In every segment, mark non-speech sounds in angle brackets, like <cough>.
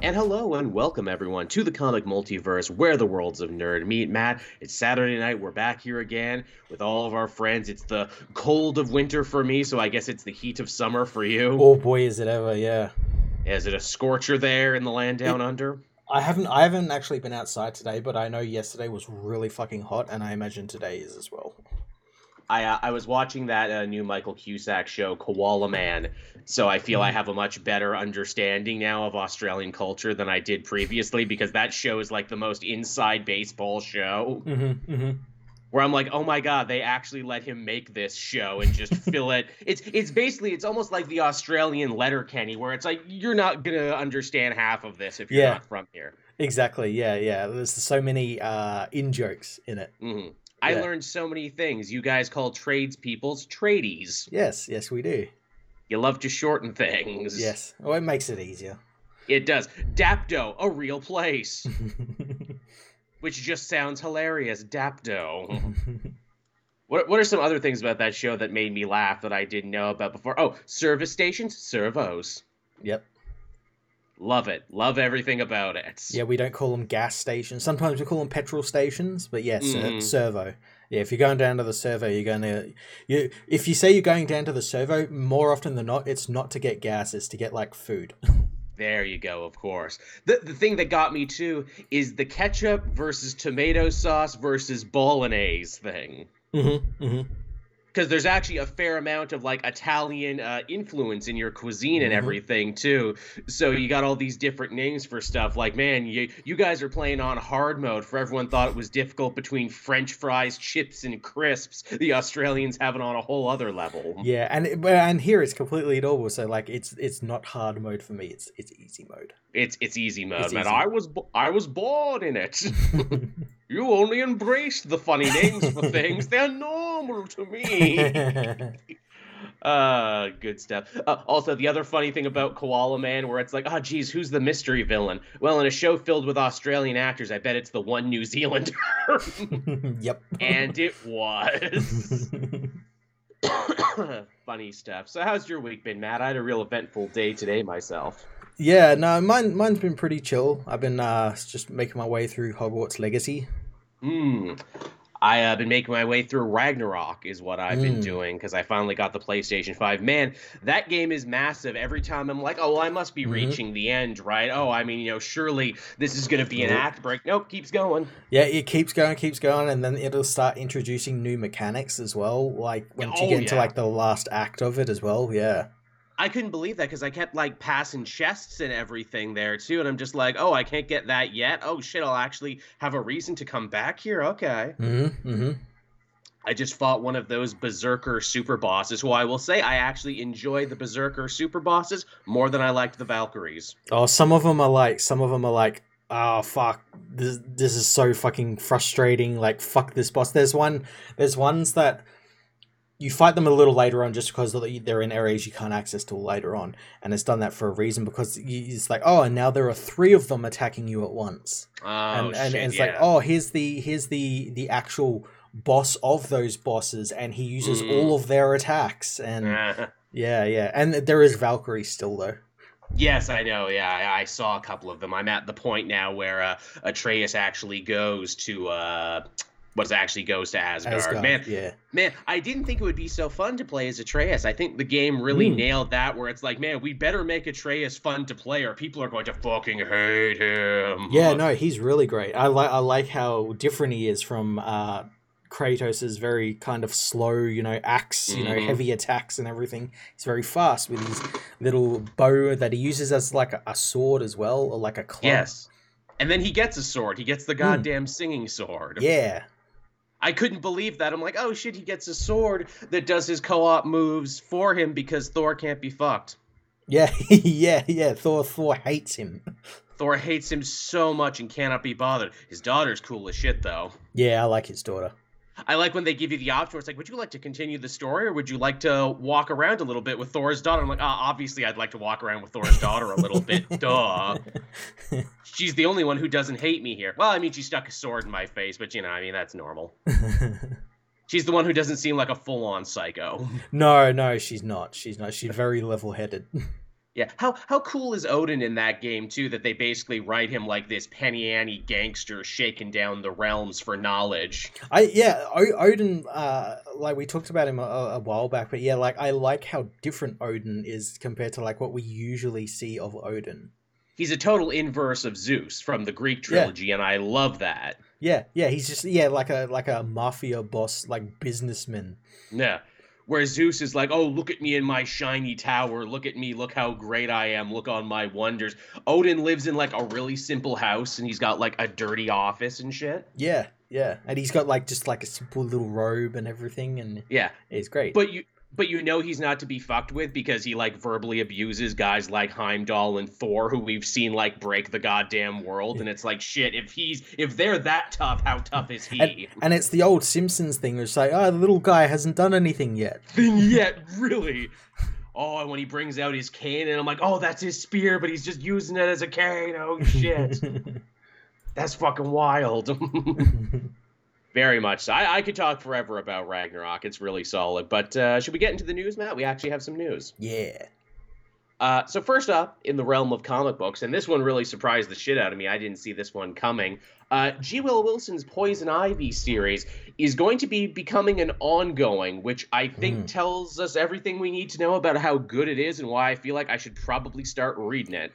And hello and welcome everyone to the comic multiverse where the worlds of nerd meet. Matt, it's Saturday night. We're back here again with all of our friends. It's the cold of winter for me, so I guess it's the heat of summer for you. Oh boy, is it ever! Yeah. Is it a scorcher there in the land down under? I haven't I haven't actually been outside today, but I know yesterday was really fucking hot, and I imagine today is as well. I uh, I was watching that uh, new Michael Cusack show, Koala Man, so I feel I have a much better understanding now of Australian culture than I did previously because that show is like the most inside baseball show. Mm-hmm, mm-hmm. Where I'm like, oh my god, they actually let him make this show and just <laughs> fill it. It's it's basically it's almost like the Australian Letterkenny, where it's like you're not gonna understand half of this if you're Yeah. not from here. Exactly. Yeah, yeah. There's so many uh, in jokes in it. hmm I Yeah. learned so many things. You guys call tradespeople's tradies. Yes, yes, we do. You love to shorten things. Yes. Oh, it makes it easier. It does. Dapto, a real place. <laughs> Which just sounds hilarious. Dapto. <laughs> what, what are some other things about that show that made me laugh that I didn't know about before? Oh, service stations, servos. yep. Love it. Love everything about it. Yeah, we don't call them gas stations. Sometimes we call them petrol stations, but yes, uh, Mhm. servo. Yeah, if you're going down to the servo, you're going to. You if you say you're going down to the servo, more often than not, it's not to get gas; it's to get like food. <laughs> There you go, of course. The, the thing that got me too is the ketchup versus tomato sauce versus bolognese thing. mm-hmm, mm-hmm. Because there's actually a fair amount of like Italian uh, influence in your cuisine and Mhm. everything too. So you got all these different names for stuff. Like, man, you you guys are playing on hard mode. For everyone thought it was difficult between French fries, chips, and crisps. The Australians have it on a whole other level. Yeah, and it, and here it's completely normal. So like, it's it's not hard mode for me. It's it's easy mode. It's it's easy mode, It's man. easy. I was I was born in it. <laughs> <laughs> <laughs> you only embraced the funny names for <laughs> things. They're normal to me. <laughs> Uh, good stuff. Uh, also, the other funny thing about Koala Man, where it's like, oh, geez, who's the mystery villain? Well, in a show filled with Australian actors, I bet it's the one New Zealander. <laughs> yep. and it was. <coughs> funny stuff. So, how's your week been, Matt? I had a real eventful day today myself. Yeah, no, mine mine's been pretty chill. I've been uh just making my way through Hogwarts Legacy. Hmm. I have been making my way through Ragnarok, is what I've been Mm. doing because I finally got the PlayStation 5. Man, that game is massive. Every time I'm like, oh, well, I must be Mhm. reaching the end, right? Oh, I mean, you know, surely this is going to be an act break. Nope, keeps going. Yeah, it keeps going, keeps going, and then it'll start introducing new mechanics as well. Like once Oh, you get into like the last act of it as well. Yeah. I couldn't believe that because I kept like passing chests and everything there too. And I'm just like, oh, I can't get that yet. Oh, shit, I'll actually have a reason to come back here. Okay. Mm-hmm. Mm-hmm. I just fought one of those Berserker super bosses, who I will say I actually enjoy the Berserker super bosses more than I liked the Valkyries. Oh, some of them are like, some of them are like, oh fuck, this this is so fucking frustrating. Like fuck this boss. There's one, there's ones that you fight them a little later on just because they're in areas you can't access till later on, and it's done that for a reason because it's like, oh, and now there are three of them attacking you at once. Oh, and, and shit, it's yeah. like oh here's the here's the the actual boss of those bosses and he uses Mm. all of their attacks and <laughs> yeah yeah and there is valkyrie still though yes, I know. Yeah, I, I saw a couple of them. I'm at the point now where uh, Atreus actually goes to uh, what actually goes to Asgard. Asgard, Man, yeah man, I didn't think it would be so fun to play as Atreus. I think the game really Mm. nailed that. Where it's like, man, we better make Atreus fun to play, or people are going to fucking hate him. yeah no he's really great i like i like how different he is from uh Kratos' very kind of slow, you know, axe, you know, Mhm. heavy attacks and everything. He's very fast with his little bow that he uses as like a, a sword as well, or like a club. Yes. And then he gets a sword. He gets the goddamn singing sword. Hmm. Yeah. I couldn't believe that. I'm like, oh shit, he gets a sword that does his co-op moves for him because Thor can't be fucked. Yeah, <laughs> yeah, yeah. Thor Thor hates him. Thor hates him so much and cannot be bothered. His daughter's cool as shit though. Yeah, I like his daughter. I like when they give you the option where it's like, would you like to continue the story or would you like to walk around a little bit with Thor's daughter? I'm like, ah, obviously I'd like to walk around with Thor's daughter a little bit. <laughs> Duh. <laughs> She's the only one who doesn't hate me here. Well, I mean, she stuck a sword in my face, but you know, I mean, that's normal. <laughs> She's the one who doesn't seem like a full on psycho. no, no, she's not. She's not. She's very level headed. Yeah, how how cool is Odin in that game too? That they basically write him like this penny ante gangster shaking down the realms for knowledge. I yeah, o- Odin. Uh, like we talked about him a, a while back, but yeah, like I like how different Odin is compared to like what we usually see of Odin. He's a total inverse of Zeus from the Greek trilogy, and I love that. Yeah, yeah, he's just yeah, like a like a mafia boss, like businessman. Yeah. Where Zeus is like, oh, look at me in my shiny tower. Look at me. Look how great I am. Look on my wonders. Odin lives in like a really simple house and he's got like a dirty office and shit. Yeah, yeah, and he's got like just like a simple little robe and everything, and Yeah. it's great. But you. But you know he's not to be fucked with because he like verbally abuses guys like Heimdall and Thor who we've seen like break the goddamn world and it's like shit if he's if they're that tough how tough is he? and it's the old Simpsons thing, where it's like, oh, the little guy hasn't done anything yet. <laughs> thing yet, really. Oh, and when he brings out his cane, and I'm like, oh, that's his spear, but he's just using it as a cane. Oh shit, <laughs> that's fucking wild. <laughs> Very much. So. I, I could talk forever about Ragnarok. It's really solid. But uh, should we get into the news, Matt? We actually have some news. yeah. Uh, so first up, in the realm of comic books, and this one really surprised the shit out of me. I didn't see this one coming. Uh, G. Willow Wilson's Poison Ivy series is going to be becoming an ongoing, which I think Hmm. tells us everything we need to know about how good it is and why I feel like I should probably start reading it.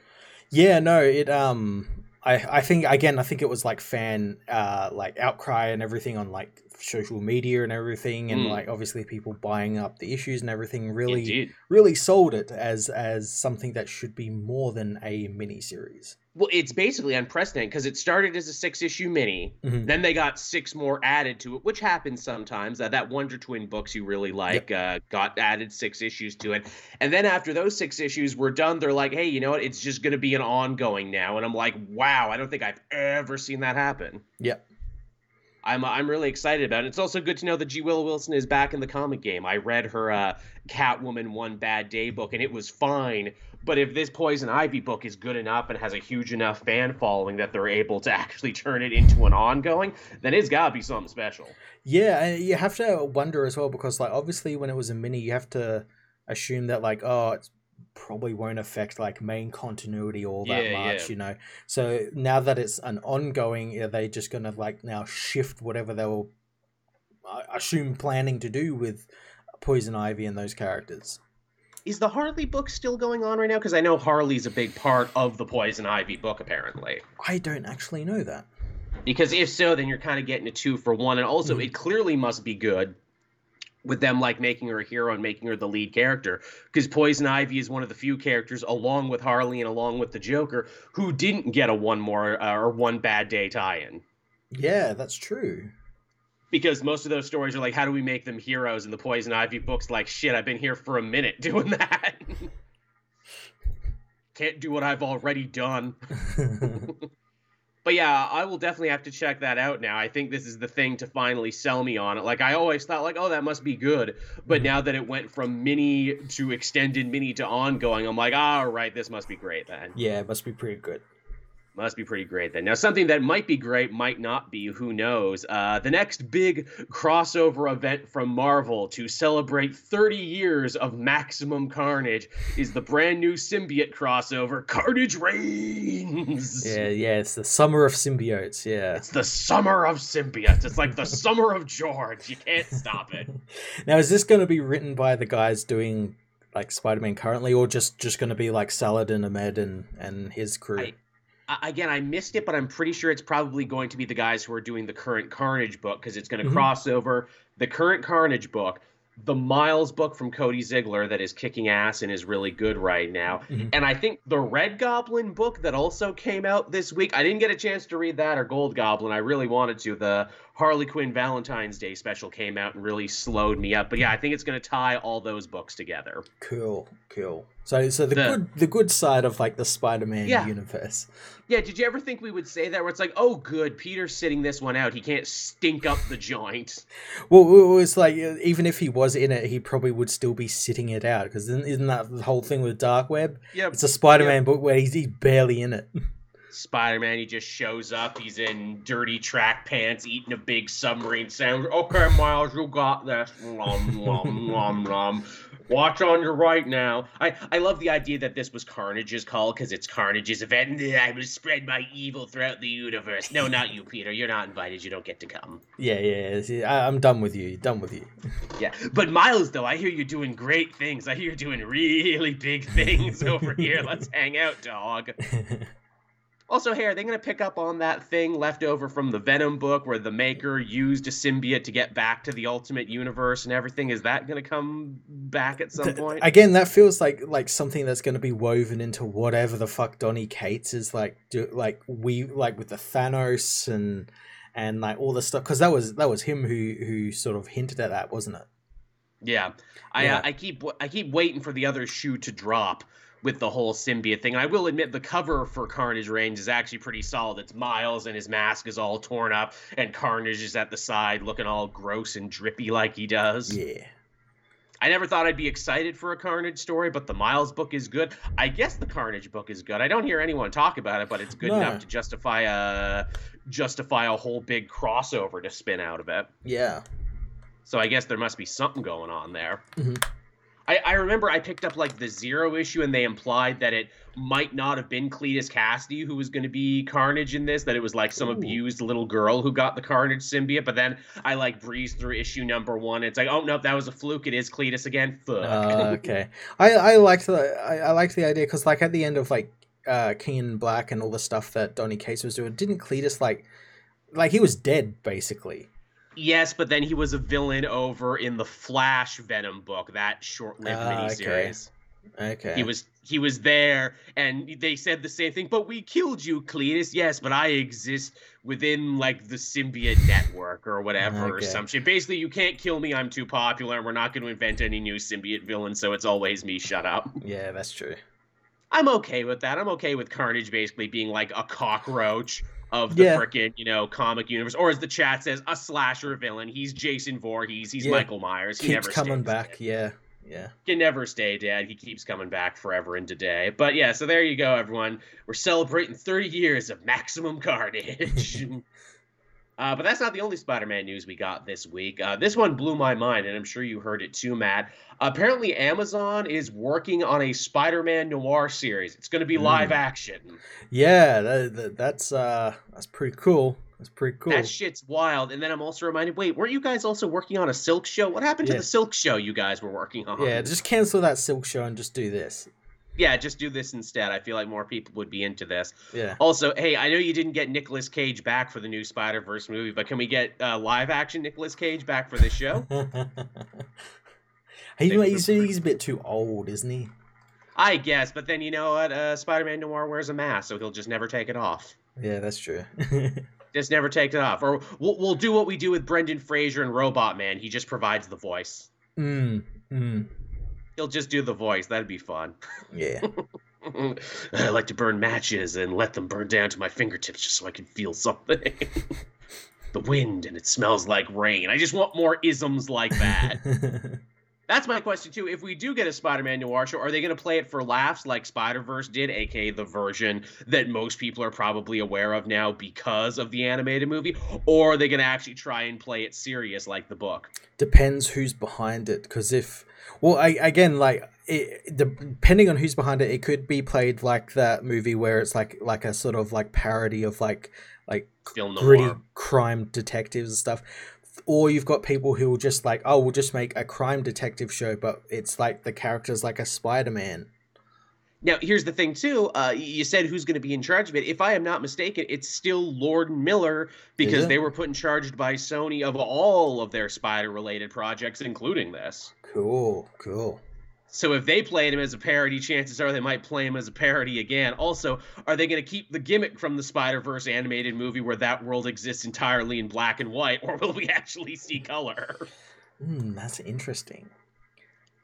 Yeah, no, it um I I think again I think it was like fan uh like outcry and everything on like social media and everything and Mm. like obviously people buying up the issues and everything really Indeed. really sold it as as something that should be more than a mini series. Well, it's basically unprecedented because it started as a six-issue mini. Mhm. Then they got six more added to it, which happens sometimes. Uh, that Wonder Twin books you really like uh, got added six issues to it. And then after those six issues were done, they're like, hey, you know what? It's just going to be an ongoing now. And I'm like, wow, I don't think I've ever seen that happen. Yep. I'm, I'm really excited about it. It's also good to know that G. Willow Wilson is back in the comic game. I read her uh, Catwoman One Bad Day book, and it was fine. But if this Poison Ivy book is good enough and has a huge enough fan following that they're able to <laughs> actually turn it into an ongoing, then it's got to be something special. Yeah, and you have to wonder as well because like obviously when it was a mini you have to assume that like oh it's probably won't affect like main continuity all that Yeah, much, yeah. you know. So now that it's an ongoing, are they just gonna like now shift whatever they were, I assume, planning to do with Poison Ivy and those characters? Is the Harley book still going on right now? Because I know Harley's a big part of the Poison Ivy book, apparently. I don't actually know that. Because if so, then you're kind of getting a two for one. And also, Mhm. it clearly must be good with them like making her a hero and making her the lead character. Because Poison Ivy is one of the few characters, along with Harley and along with the Joker, who didn't get a one more uh, or one bad day tie-in. Yeah, that's true. Because most of those stories are like, how do we make them heroes? And the Poison Ivy book's like, shit, I've been here for a minute <laughs> doing that. <laughs> Can't do what I've already done. <laughs> But yeah, I will definitely have to check that out now. I think this is the thing to finally sell me on it. Like I always thought like, oh, that must be good. But now that it went from mini to extended mini to ongoing, I'm like, all right, this must be great then. yeah, it must be pretty good. Must be pretty great then. Now, something that might be great, might not be, who knows? Uh, the next big crossover event from Marvel to celebrate 30 years of Maximum Carnage is the brand new symbiote crossover, Carnage Reigns. Yeah, yeah, it's the summer of symbiotes. Yeah. It's the summer of symbiotes. It's like the summer of George. You can't stop it. <laughs> Now, is this going to be written by the guys doing like Spider-Man currently, or just just going to be like Saladin Ahmed and and his crew? I- I- Again, I missed it, but I'm pretty sure it's probably going to be the guys who are doing the current Carnage book because it's going to Mhm. cross over the current Carnage book, the Miles book from Cody Ziegler that is kicking ass and is really good right now, Mhm. and I think the Red Goblin book that also came out this week. I didn't get a chance to read that or Gold Goblin. I really wanted to. The Harley Quinn Valentine's Day special came out and really slowed me up. But yeah, I think it's going to tie all those books together. Cool, cool. So, so the, The- good the good side of like the Spider-Man Yeah. universe. Yeah, did you ever think we would say that? Where it's like, oh, good, Peter's sitting this one out. He can't stink up the joint. <laughs> Well, it was like uh, even if he was in it, he probably would still be sitting it out because isn't, isn't that the whole thing with Dark Web? Yeah. It's a Spider-Man book where he's, he's barely in it. <laughs> Spider Man, he just shows up. He's in dirty track pants, eating a big submarine sandwich. Okay, Miles, you got this. Nom, nom, nom, nom. Watch on your right now. I, I love the idea that this was Carnage's call because it's Carnage's event I will spread my evil throughout the universe. No, not you, Peter. You're not invited. You don't get to come. Yeah, yeah, yeah. I, I'm done with you. Done with you. Yeah. But Miles, though, I hear you're doing great things. I hear you're doing really big things <laughs> over here. Let's hang out, dog. <laughs> Also, hey, are they going to pick up on that thing left over from the Venom book where the Maker used a symbiote to get back to the Ultimate Universe and everything? Is that going to come back at some Th- point? Again, that feels like like something that's going to be woven into whatever the fuck Donny Cates is like, do, like we like with the Thanos and and like all the stuff because that was that was him who who sort of hinted at that, wasn't it? Yeah, I Yeah. Uh, I keep I keep waiting for the other shoe to drop with the whole symbiote thing. And I will admit the cover for Carnage Reigns is actually pretty solid. It's Miles and his mask is all torn up, and Carnage is at the side looking all gross and drippy like he does. Yeah. I never thought I'd be excited for a Carnage story, but the Miles book is good. I guess the Carnage book is good. I don't hear anyone talk about it, but it's good No. enough to justify a justify a whole big crossover to spin out of it. Yeah. So I guess there must be something going on there. Mhm. I, I remember I picked up like the zero issue, and they implied that it might not have been Cletus Cassidy who was going to be Carnage in this. That it was like some Ooh. abused little girl who got the Carnage symbiote. But then I like breezed through issue number one. It's like, oh no, that was a fluke. It is Cletus again. Fuck. Uh, <laughs> okay. I I liked the I, I liked the idea because like at the end of like uh King in Black and all the stuff that Donny Cates was doing, didn't Cletus like like he was dead basically. Yes, but then he was a villain over in the Flash Venom book, that short-lived ah, okay. miniseries. Okay. He was he was there, and they said the same thing. But we killed you, Cletus. Yes, but I exist within like the symbiote network or whatever or Okay. some shit. Basically, you can't kill me. I'm too popular, and we're not going to invent any new symbiote villains. So it's always me. Shut up. Yeah, that's true. I'm okay with that. I'm okay with Carnage basically being like a cockroach of the Yeah. frickin' you know comic universe, or as the chat says, a slasher villain. He's Jason Voorhees. He's Yeah. Michael Myers. He Keeps never coming back. dead Yeah. Yeah. can never stay dead. He keeps coming back forever and today. But yeah, so there you go, everyone. We're celebrating 30 years of maximum carnage. <laughs> <laughs> uh, but that's not the only Spider-Man news we got this week. Uh, this one blew my mind, and I'm sure you heard it too, Matt. Apparently, Amazon is working on a Spider-Man noir series. It's going to be live Mm. action. Yeah, that, that, that's uh that's pretty cool. That's pretty cool. That shit's wild. And then I'm also reminded, wait, weren't you guys also working on a Silk show? What happened Yeah. to the Silk show you guys were working on? yeah, just cancel that Silk show and just do this. Yeah, just do this instead. I feel like more people would be into this. Yeah. Also, hey, I know you didn't get Nicolas Cage back for the new Spider Verse movie, but can we get uh, live action Nicolas Cage back for this show? <laughs> he, he's, he's a bit too old, isn't he? I guess, but then you know what? Uh, Spider Man Noir wears a mask, so he'll just never take it off. Yeah, that's true. <laughs> Just never take it off. Or we'll, we'll do what we do with Brendan Fraser and Robot Man. He just provides the voice. mm, mm, He'll just do the voice. That'd be fun. yeah. <laughs> I like to burn matches and let them burn down to my fingertips just so I can feel something. <laughs> the wind and it smells like rain. I just want more isms like that. <laughs> That's my question too. If we do get a Spider-Man noir show, are they going to play it for laughs like Spider-Verse did, aka the version that most people are probably aware of now because of the animated movie, or are they going to actually try and play it serious like the book? Depends who's behind it, because if well, I, again, like it, depending on who's behind it, it could be played like that movie where it's like like a sort of like parody of like like Film gritty noir. crime detectives and stuff. Or you've got people who will just like, oh, we'll just make a crime detective show, but it's like the character's like a Spider Man. Now, here's the thing too. Uh, you said who's going to be in charge of it. If I am not mistaken, it's still Lord Miller because they were put in charge by Sony of all of their spider-related projects, including this. Cool, cool. So if they played him as a parody, chances are they might play him as a parody again. Also, are they going to keep the gimmick from the Spider Verse animated movie where that world exists entirely in black and white, or will we <laughs> actually see color? Hmm, that's interesting.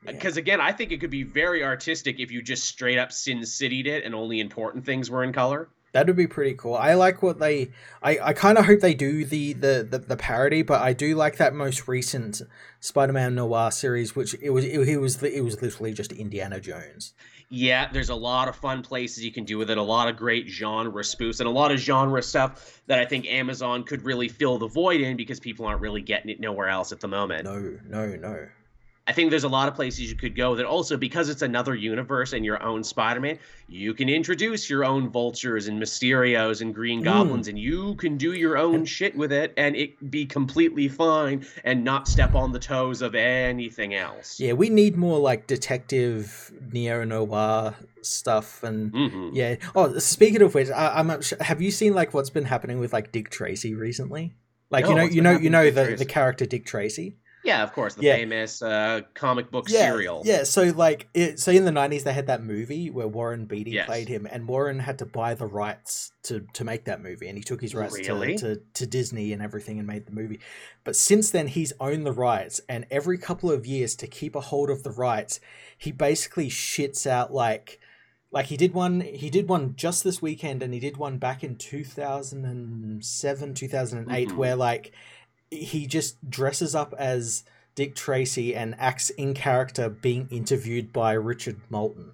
Yeah. Because again, I think it could be very artistic if you just straight up Sin City'd it and only important things were in color. That would be pretty cool. I like what they. I, I kind of hope they do the, the, the, the parody, but I do like that most recent Spider-Man Noir series, which it was it, it was it was literally just Indiana Jones. Yeah, there's a lot of fun places you can do with it, a lot of great genre spoofs, and a lot of genre stuff that I think Amazon could really fill the void in because people aren't really getting it nowhere else at the moment. No, no, no. I think there's a lot of places you could go that also because it's another universe and your own Spider-Man, you can introduce your own vultures and Mysterios and Green Goblins, and you can do your own shit with it, and it be completely fine and not step on the toes of anything else. Yeah, we need more like detective neo noir stuff, and Mhm. yeah. Oh, speaking of which, I, I'm not sure, have you seen like what's been happening with like Dick Tracy recently? Like No, you know, you know, you know the Tracy? the character Dick Tracy. Yeah, of course, the Yeah. famous uh, comic book yeah, serial. Yeah, so like it, so in the nineties they had that movie where Warren Beatty Yes. played him, and Warren had to buy the rights to to make that movie, and he took his rights Really? to, to to Disney and everything and made the movie. But since then he's owned the rights, and every couple of years to keep a hold of the rights, he basically shits out like like he did one he did one just this weekend and he did one back in 2007 2008 Mhm. where like he just dresses up as Dick Tracy and acts in character being interviewed by Richard Maltin.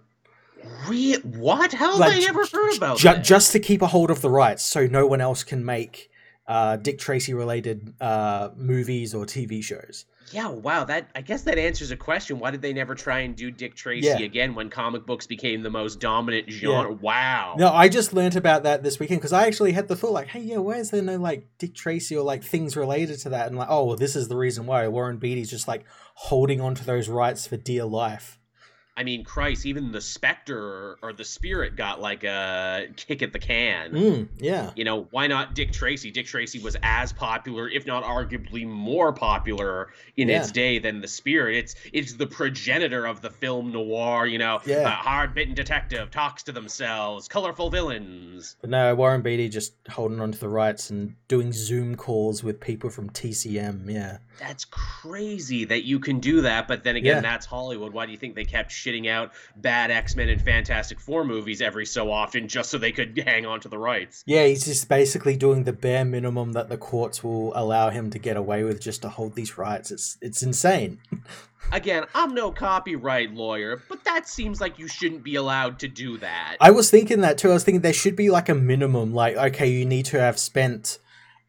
Re- what? How have Like, I never heard about Ju- that? just to keep a hold of the rights so no one else can make uh, Dick Tracy related uh, movies or TV shows. Yeah, wow. That I guess that answers a question. Why did they never try and do Dick Tracy Yeah. again when comic books became the most dominant genre? Wow. No, I just learnt about that this weekend because I actually had the thought like, hey, yeah, why is there no like Dick Tracy or like things related to that? And like, oh, well, this is the reason why Warren Beatty's just like holding on to those rights for dear life. I mean, Christ, even the Spectre or the Spirit got like a kick at the can. Mm, yeah. You know, why not Dick Tracy? Dick Tracy was as popular, if not arguably more popular in its day than the Spirit. It's it's the progenitor of the film noir. You know, Yeah. uh, hard-bitten detective talks to themselves, colorful villains. But no, Warren Beatty just holding on to the rights and doing Zoom calls with people from TCM. Yeah. That's crazy that you can do that, but then again, Yeah. that's Hollywood. Why do you think they kept shitting out bad X Men and Fantastic Four movies every so often just so they could <laughs> hang on to the rights? Yeah, he's just basically doing the bare minimum that the courts will allow him to get away with just to hold these rights. It's it's insane. <laughs> Again, I'm no copyright lawyer, but that seems like you shouldn't be allowed to do that. I was thinking that too. I was thinking there should be like a minimum, like okay, you need to have spent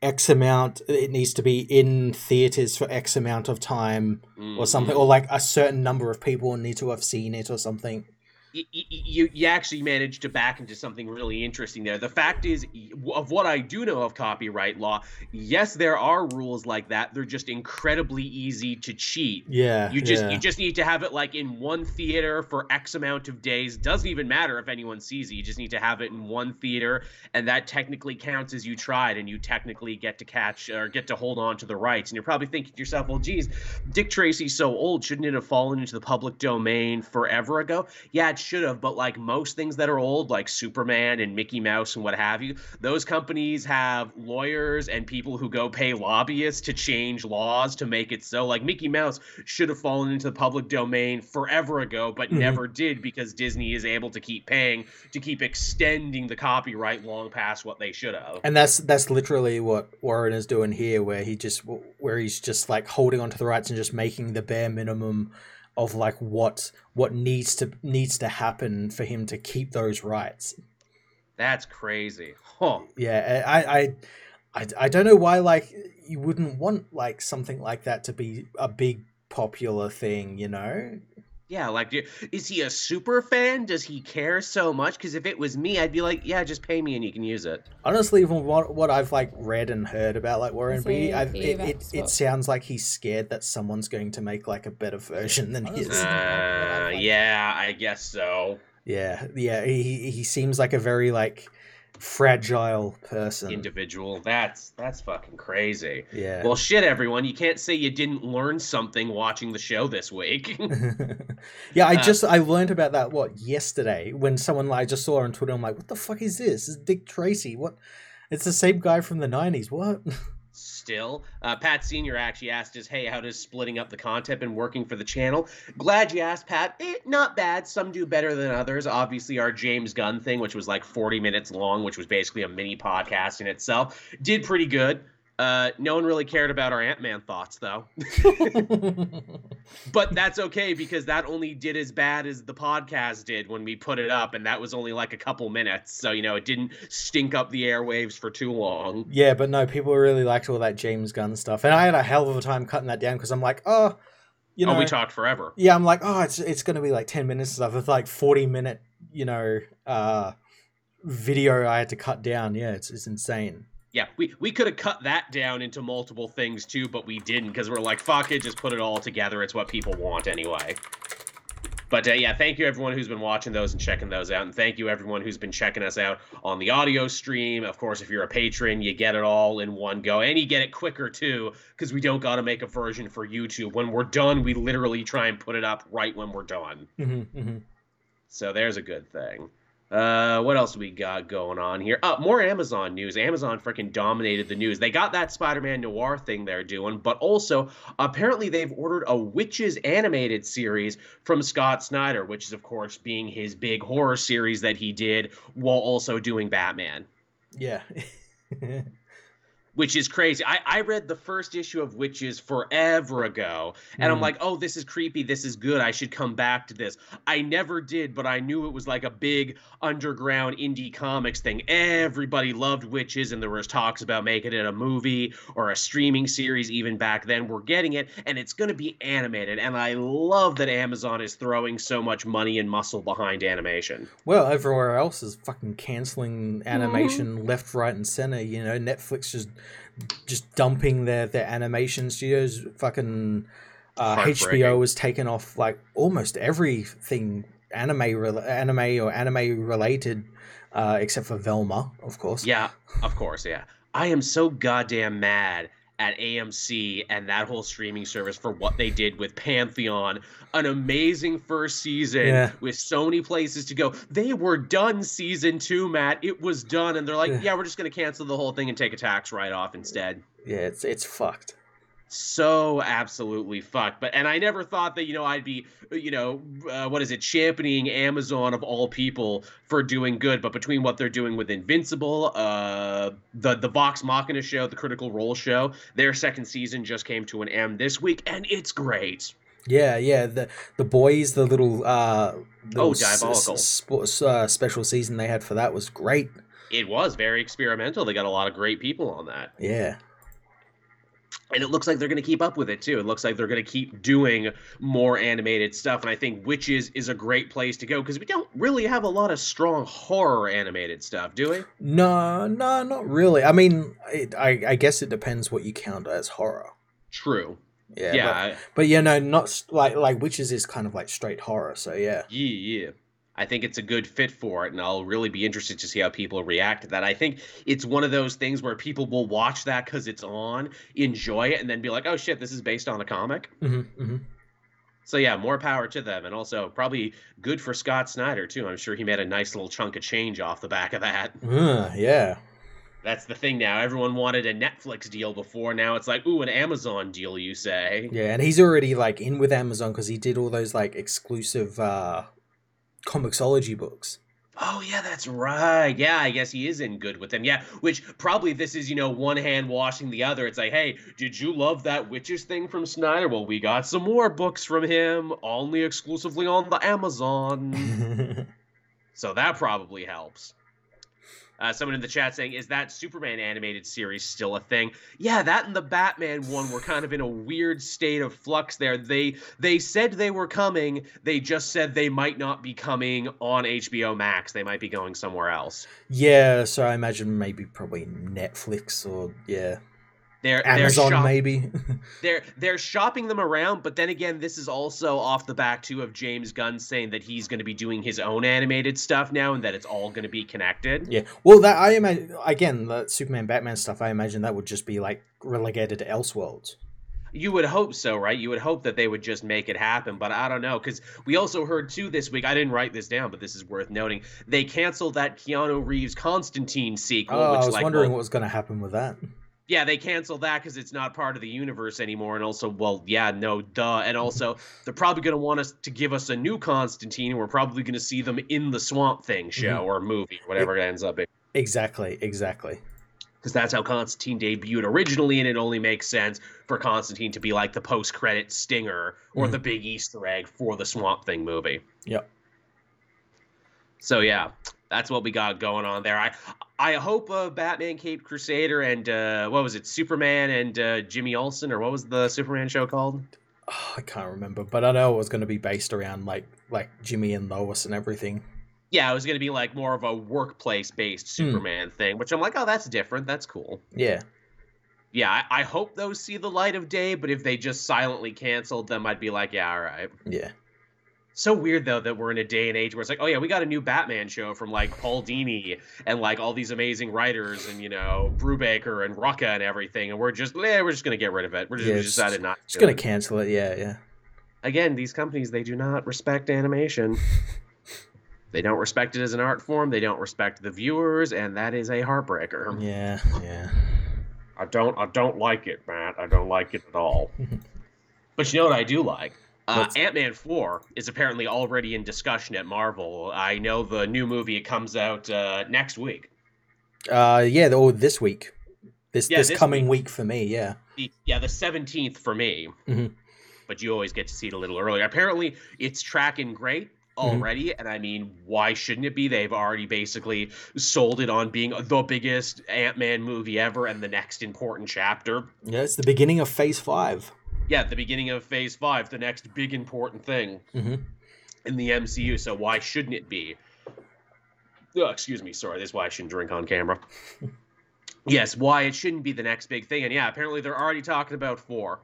X amount. It needs to be in theaters for X amount of time or something, Mhm. or like a certain number of people need to have seen it or something. You you actually managed to back into something really interesting there. The fact is, of what I do know of copyright law, yes, there are rules like that. They're just incredibly easy to cheat. Yeah, You just yeah. you just need to have it like in one theater for X amount of days. Doesn't even matter if anyone sees it. You just need to have it in one theater, and that technically counts as you tried, and you technically get to catch or get to hold on to the rights. And you're probably thinking to yourself, "Well, geez, Dick Tracy's so old. Shouldn't it have fallen into the public domain forever ago?" Yeah, it should have. But like most things that are old, like Superman and Mickey Mouse and what have you, those companies have lawyers and people who go pay lobbyists to change laws to make it so. Like Mickey Mouse should have fallen into the public domain forever ago, but Mhm. never did because Disney is able to keep paying to keep extending the copyright long past what they should have. And that's that's literally what Warren is doing here, where he just where he's just like holding onto the rights and just making the bare minimum of like what what needs to needs to happen for him to keep those rights. That's crazy. Huh. Yeah, I I I, I don't know why like you wouldn't want like something like that to be a big popular thing, you know? Yeah, like, do- is he a super fan? Does he care so much? Because if it was me, I'd be like, yeah, just pay me and you can use it. Honestly, from what what I've like read and heard about like Warren Is Beatty, he- it, it it sounds like he's scared that someone's going to make like a better version than Honestly, his. Uh, yeah, I guess so. Yeah, yeah, he he seems like a very like fragile person. Individual. That's that's fucking crazy. yeah. Well, shit, everyone. You can't say you didn't learn something watching the show this week. <laughs> <laughs> yeah, I uh, just I learned about that what yesterday when someone I just saw on Twitter. I'm like, what the fuck is this? This is Dick Tracy. What? It's the same guy from the '90s. What? <laughs> Still, uh, Pat Senior actually asked us, "Hey, how does splitting up the content been working for the channel?" Glad you asked, Pat. Eh, not bad. Some do better than others. Obviously, our James Gunn thing, which was like 40 minutes long, which was basically a mini podcast in itself, did pretty good. Uh, no one really cared about our Ant Man thoughts, though. <laughs> but that's okay because that only did as bad as the podcast did when we put it up, and that was only like a couple minutes. So you know, it didn't stink up the airwaves for too long. yeah, but no, people really liked all that James Gunn stuff, and I had a hell of a time cutting that down because I'm like, oh, you know, oh, we talked forever. yeah, I'm like, oh, it's it's gonna be like ten minutes stuff. It's like forty minute, you know, uh, video I had to cut down. Yeah, it's it's insane. Yeah, we, we could have cut that down into multiple things too, but we didn't because we're like, fuck it, just put it all together. It's what people want anyway. But uh, yeah, thank you everyone who's been watching those and checking those out, and thank you everyone who's been checking us out on the audio stream. Of course, if you're a patron, you get it all in one go, and you get it quicker too, because we don't got to make a version for YouTube. When we're done, we literally try and put it up right when we're done. Mm-hmm, mm-hmm. So there's a good thing. Uh, what else we got going on here? Uh, more Amazon news. Amazon freaking dominated the news. They got that Spider-Man noir thing they're doing, but also apparently they've ordered a Witches animated series from Scott Snyder, which is of course being his big horror series that he did while also doing Batman. Yeah. <laughs> which is crazy. I, I read the first issue of Witches forever ago, and I'm Mm. like, oh, this is creepy. This is good. I should come back to this. I never did, but I knew it was like a big underground indie comics thing. Everybody loved Witches, and there was talks about making it a movie or a streaming series even back then. We're getting it, and it's going to be animated. And I love that Amazon is throwing so much money and muscle behind animation. well, everywhere else is fucking canceling animation left, right, and center. You know, Netflix just just dumping their their animation studios. Fucking uh, HBO has taken off like almost everything anime rel- anime or anime related, uh, except for Velma, of course. Yeah, of course, yeah. I am so goddamn mad at AMC and that whole streaming service for what they did with Pantheon. An amazing first season Yeah. with so many places to go. They were done season two, Matt. It was done. And they're like, Yeah. yeah, we're just going to cancel the whole thing and take a tax write off instead. Yeah, it's it's fucked. So absolutely fucked. But, and I never thought that, you know, I'd be, you know, uh, what is it, championing Amazon of all people for doing good. But between what they're doing with Invincible, uh, the, the Vox Machina show, the Critical Role show, their second season just came to an end this week, and it's great. Yeah, yeah. The the boys, the little uh, little Oh, Diabolical. s- s- uh, special season they had for that was great. It was very experimental. They got a lot of great people on that. Yeah, and it looks like they're going to keep up with it too. It looks like they're going to keep doing more animated stuff, and I think Witches is a great place to go because we don't really have a lot of strong horror animated stuff, do we? no, no, not really. I mean, it, I I guess it depends what you count as horror. True. Yeah, Yeah. But, I- but yeah, no, not like like witches is kind of like straight horror. So yeah, yeah, yeah. I think it's a good fit for it, and I'll really be interested to see how people react to that. I think it's one of those things where people will watch that because it's on, enjoy it, and then be like, "Oh shit, this is based on a comic." hmm hmm So yeah, more power to them, and also probably good for Scott Snyder too. I'm sure he made a nice little chunk of change off the back of that. Uh, yeah, That's the thing now. Everyone wanted a Netflix deal before. Now it's like, ooh, an Amazon deal, you say? yeah, and he's already like in with Amazon because he did all those like exclusive uh ComiXology books. Oh yeah, that's right. Yeah, I guess he is in good with them. Yeah, which probably this is, you know, one hand washing the other. It's like, hey, did you love that witches thing from Snyder? Well, we got some more books from him, only exclusively on the Amazon. <laughs> so that probably helps. Uh, someone in the chat saying, "Is that Superman animated series still a thing?" Yeah, that and the Batman one were kind of in a weird state of flux. There, they they said they were coming. They just said they might not be coming on HBO Max. They might be going somewhere else. yeah, so I imagine maybe probably Netflix or yeah, They're Amazon they're shop- maybe. <laughs> They're they're shopping them around, but then again, this is also off the back too of James Gunn saying that he's going to be doing his own animated stuff now, and that it's all going to be connected. Yeah. Well, that I imagine again the Superman Batman stuff. I imagine that would just be like relegated to Elseworlds. You would hope so, right? You would hope that they would just make it happen, but I don't know because we also heard too this week. I didn't write this down, but this is worth noting. They canceled that Keanu Reeves Constantine sequel, Oh, which I was like, wondering well, what was going to happen with that. Yeah, they canceled that because it's not part of the universe anymore, and also, well, yeah, no, duh, and also they're probably going to want us to give us a new Constantine, and we're probably going to see them in the Swamp Thing show or movie, whatever it ends up being. Exactly. Exactly. because that's how Constantine debuted originally, and it only makes sense for Constantine to be like the post-credit stinger or Mhm. the big Easter egg for the Swamp Thing movie. Yep. So yeah, that's what we got going on there. I I hope uh, Batman, Caped Crusader, and uh, what was it, Superman and uh, Jimmy Olsen, or what was the Superman show called? oh, I can't remember, but I know it was going to be based around like like Jimmy and Lois and everything. Yeah, it was going to be like more of a workplace based Hmm. Superman thing, which I'm like, oh, that's different. That's cool. Yeah, Yeah, I, I hope those see the light of day, but if they just silently canceled them, I'd be like, yeah, all right. yeah, So weird though that we're in a day and age where it's like, oh yeah, we got a new Batman show from like Paul Dini and like all these amazing writers and you know Brubaker and Rucka and everything, and we're just, eh, we're just gonna get rid of it. We're just Yeah, we just- decided not. just to gonna it. cancel it. Yeah, yeah, Again, these companies they do not respect animation. <laughs> they don't respect it as an art form. They don't respect the viewers, and that is a heartbreaker. yeah, yeah. I don't I don't like it, Matt. I don't like it at all. <laughs> but you know what I do like? Uh, Ant Man 4 is apparently already in discussion at Marvel. I know the new movie it comes out uh, next week. Uh, yeah, or this week, this Yeah, this, this coming week. for me. Yeah, The- yeah, the 17th for me. Mhm. But you always get to see it a little earlier. Apparently, it's tracking great Mm-hmm. already. And I mean, why shouldn't it be? They've already basically sold it on being the biggest Ant Man movie ever and the next important chapter. yeah. It's the beginning of Phase Five. Yeah, the beginning of Phase 5, the next big important thing. hmm in the MCU, so why shouldn't it be? Oh, excuse me, sorry, that's why I shouldn't drink on camera. <laughs> yes, why it shouldn't be the next big thing, and yeah, apparently they're already talking about four.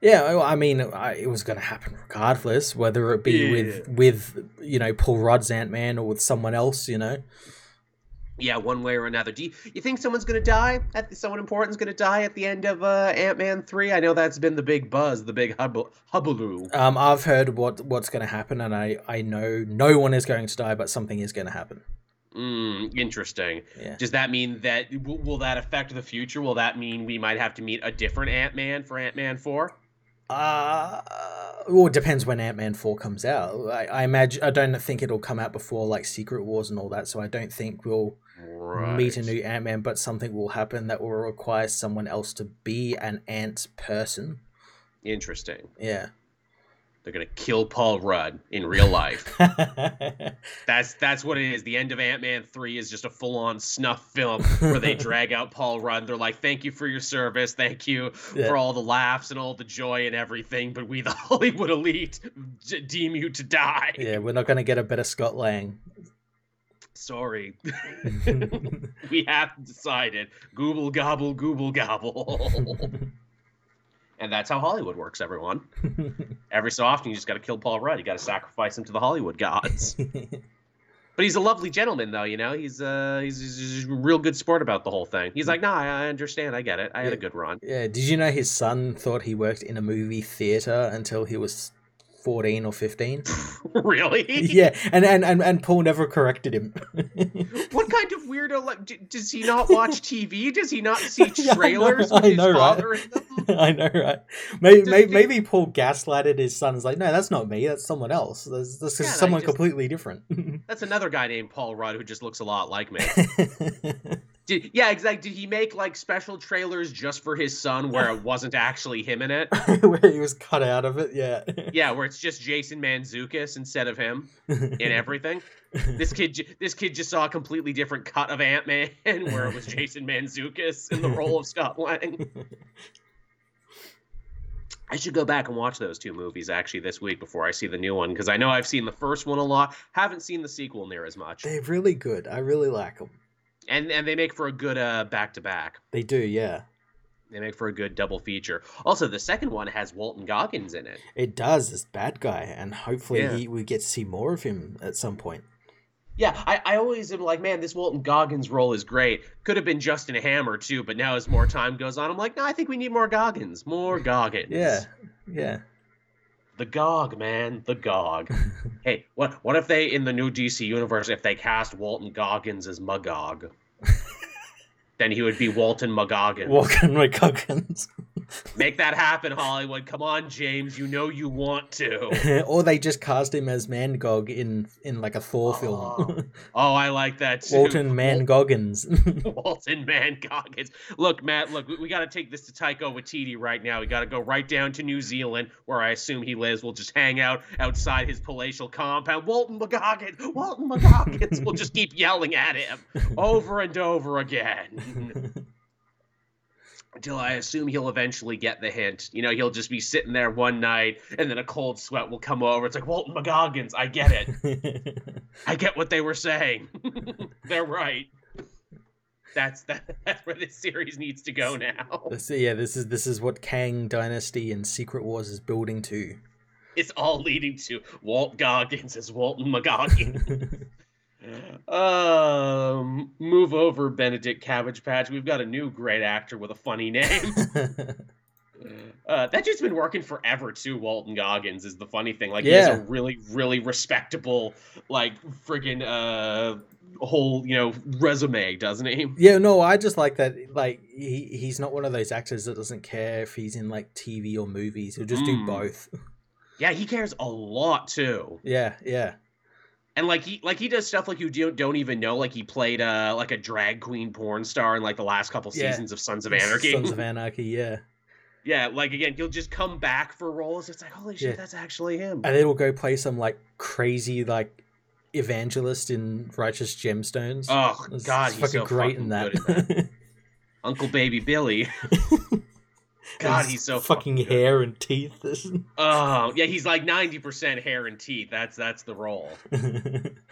Yeah, I I mean, I, it was going to happen regardless, whether it be with with you know Paul Rudd's Ant Man or with someone else. You know, Yeah, one way or another. Do you, you think someone's gonna die? At someone important's gonna die at the end of uh, Ant Man three? I know that's been the big buzz, the big hub- hubbaloo. um, I've heard what what's going to happen, and I I know no one is going to die, but something is going to happen. Mm, interesting. Yeah. Does that mean that will, will that affect the future? Will that mean we might have to meet a different Ant Man for Ant Man four? Uh, well, it depends when Ant Man four comes out. I, I imagine I don't think it'll come out before like Secret Wars and all that, so I don't think we'll Right. meet a new Ant Man. But something will happen that will require someone else to be an ant person. Interesting. Yeah. They're gonna kill Paul Rudd in real life. <laughs> That's that's what it is. The end of Ant Man three is just a full on snuff film where they <laughs> drag out Paul Rudd. They're like, "Thank you for your service. Thank you Yeah. for all the laughs and all the joy and everything." But we, the <laughs> Hollywood elite, deem you to die. yeah, we're not gonna get a better Scott Lang. Sorry, <laughs> we have decided. Google gobble, Google gobble, and that's how Hollywood works. Everyone. Every so often, you just got to kill Paul Rudd. You got to sacrifice him to the Hollywood gods. But he's a lovely gentleman, though. You know, he's uh, he's, he's a real good sport about the whole thing. He's like, "Nah, I I understand. I get it. I had a good run." yeah, did you know his son thought he worked in a movie theater until he was fourteen or fifteen? <laughs> really? yeah, and, and and and Paul never corrected him. <laughs> What kind of weirdo? Like, d- does he not <laughs> watch TV? Does he not see Yeah, I know- trailers I know, right? father in them? I know, right? Maybe, maybe, maybe Paul gaslighted his son. Is like, no, that's not me. That's someone else. That's, that's Yeah, someone just- completely different. That's another guy named Paul Rudd who just looks a lot like me. Did, yeah, exactly. Did he make like special trailers just for his son where it wasn't actually him in it? <laughs> Where he was cut out of it. Yeah. Yeah, where it's just Jason Mantzoukas instead of him in everything. This kid, this kid just saw a completely different cut of Ant Man, <laughs> where it was Jason Mantzoukas in the role of Scott Lang. <laughs> I should go back and watch those two movies actually this week before I see the new one because I know I've seen the first one a lot, haven't seen the sequel near as much, They're really good. I really like them. And and they make for a good uh back to back. They do, yeah. They make for a good double feature. Also, the second one has Walton Goggins in it. It does. This bad guy, and hopefully Yeah. he, we get to see more of him at some point. Yeah, I, I always am like, man, this Walton Goggins role is great. Could have been Justin Hammer too, but now as more time goes on, I'm like, no, I think we need more Goggins. More Goggins. Yeah, yeah. The Gog, man. The Gog. <laughs> hey, what what if they in the new DC universe if they cast Walton Goggins as Magog? <laughs> then he would be Walton Magoggins. Walking with Goggins. <laughs> Make that happen, Hollywood. Come on, James. You know you want to. <laughs> or they just cast him as Mangog in in like a Thor oh. film. <laughs> Oh, I like that too. Walton Man Goggins. Walton Mangoggins. Look, Matt, look, we, we got to take this to Taika Waititi right now. We got to go right down to New Zealand, where I assume he lives. We'll just hang out outside his palatial compound. Walton McGoggins, Walton McGoggins. we'll just keep yelling at him over and over again. Until I assume he'll eventually get the hint. You know, he'll just be sitting there one night, and then a cold sweat will come over. It's like Walton McGoggins. I get it. <laughs> I get what they were saying. <laughs> They're right. That's that, <laughs> that's where this series needs to go now. This- yeah, this is this is what Kang Dynasty and Secret Wars is building to. It's all leading to Walt Goggins as Walton McGoggins. Um, move over, Benedict Cabbage Patch. We've got a new great actor with a funny name. <laughs> Uh, that just been working forever too. Walton Goggins is the funny thing. Like he has a really, really respectable, like friggin' uh, whole you know resume, doesn't he? yeah, no, I just like that. Like he he's not one of those actors that doesn't care if he's in like TV or movies. He'll just do Mm. both. <laughs> Yeah, he cares a lot too. Yeah, yeah, And like he like he does stuff like you don't don't even know. Like he played uh like a drag queen porn star in like the last couple Yeah. seasons of Sons of Anarchy. Sons of <laughs> Anarchy. Yeah, yeah, like again, he'll just come back for roles. It's like holy shit, Yeah. that's actually him. and then he'll go play some like crazy like evangelist in Righteous Gemstones. Oh It's- god, it's he's so great in that. good at that. <laughs> Uncle Baby Billy. <laughs> God, he's so fucking hair and teeth. <laughs> Oh yeah, he's like ninety percent hair and teeth. That's that's the role. <laughs>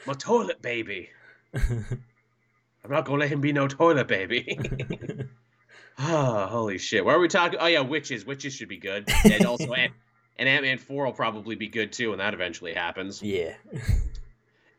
My toilet baby. I'm not gonna let him be no toilet baby. oh, <laughs> holy shit. Where are we talking? Oh yeah, witches. Witches should be good. And also, Ant- and Ant Man Four will probably be good too when that eventually happens. yeah.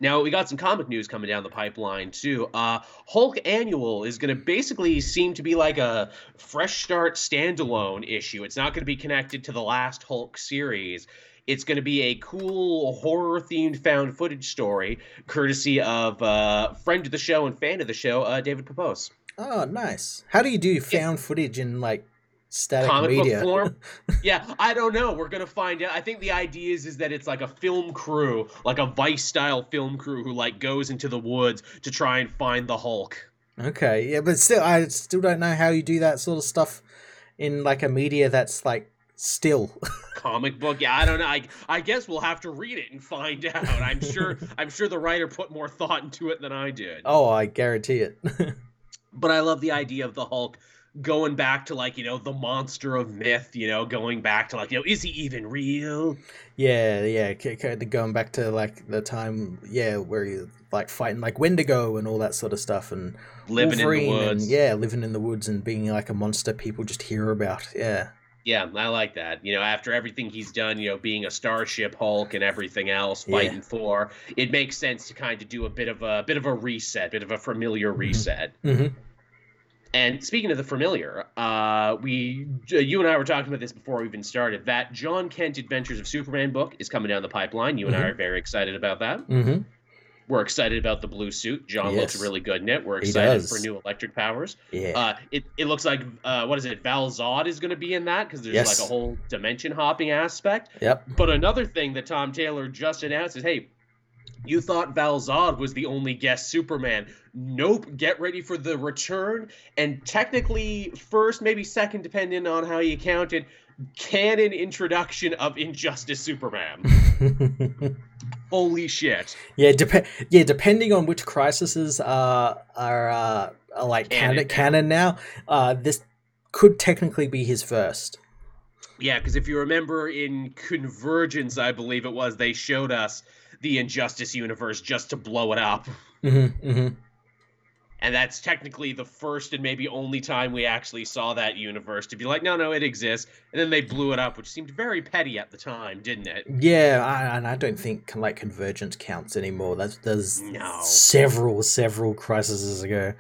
Now we got some comic news coming down the pipeline too. Uh, Hulk Annual is going to basically seem to be like a fresh start standalone issue. It's not going to be connected to the last Hulk series. It's going to be a cool horror themed found footage story, courtesy of uh, friend of the show and fan of the show, uh, David Pepose. Oh, nice. How do you do found footage in like static Comic book <laughs> form? yeah, I don't know. We're gonna find out. I think the idea is is that it's like a film crew, like a Vice style film crew, who like goes into the woods to try and find the Hulk. Okay, yeah, but still, I still don't know how you do that sort of stuff in like a media that's like still. <laughs> comic book. Yeah, I don't know. I, I guess we'll have to read it and find <laughs> out. I'm sure I'm sure the writer put more thought into it than I did. oh, I guarantee it. But I love the idea of the Hulk going back to like, you know, the monster of myth, you know, going back to like, you know, is he even real? yeah, yeah, going back to like the time, yeah, where you like fighting like Wendigo and all that sort of stuff, and Living in the woods. and yeah, living in the woods and being like a monster people just hear about. Yeah, Yeah, I like that. You know, after everything he's done, you know, being a Starship Hulk and everything else, Yeah. fighting for, it makes sense to kind of do a bit of a bit of a reset, bit of a familiar reset. hmm And speaking of the familiar, uh, we, you and I were talking about this before we even started. That John Kent Adventures of Superman book is coming down the pipeline. You and I Mhm. are very excited about that. hmm We're excited about the blue suit. John looks really good in it. We're excited for new electric powers. yeah, Uh, it, it looks like uh, what is it? Val Zod is going to be in that because there's Yes. like a whole dimension hopping aspect. yep. But another thing that Tom Taylor just announced is, hey, you thought Val Zod was the only guest Superman. Nope. Get ready for the return and technically first, maybe second, depending on how you count it, canon introduction of Injustice Superman. <laughs> Holy shit. Yeah, dep- yeah, depending on which crises are are, uh, are like Canon canon now, uh, this could technically be his first. Yeah, because if you remember in Convergence, I believe it was, they showed us the Injustice universe just to blow it up. hmm hmm And that's technically the first and maybe only time we actually saw that universe to be like, no, no, it exists. And then they blew it up, which seemed very petty at the time, didn't it? Yeah, I, and I don't think like convergence counts anymore. That's there's No. several several crises ago.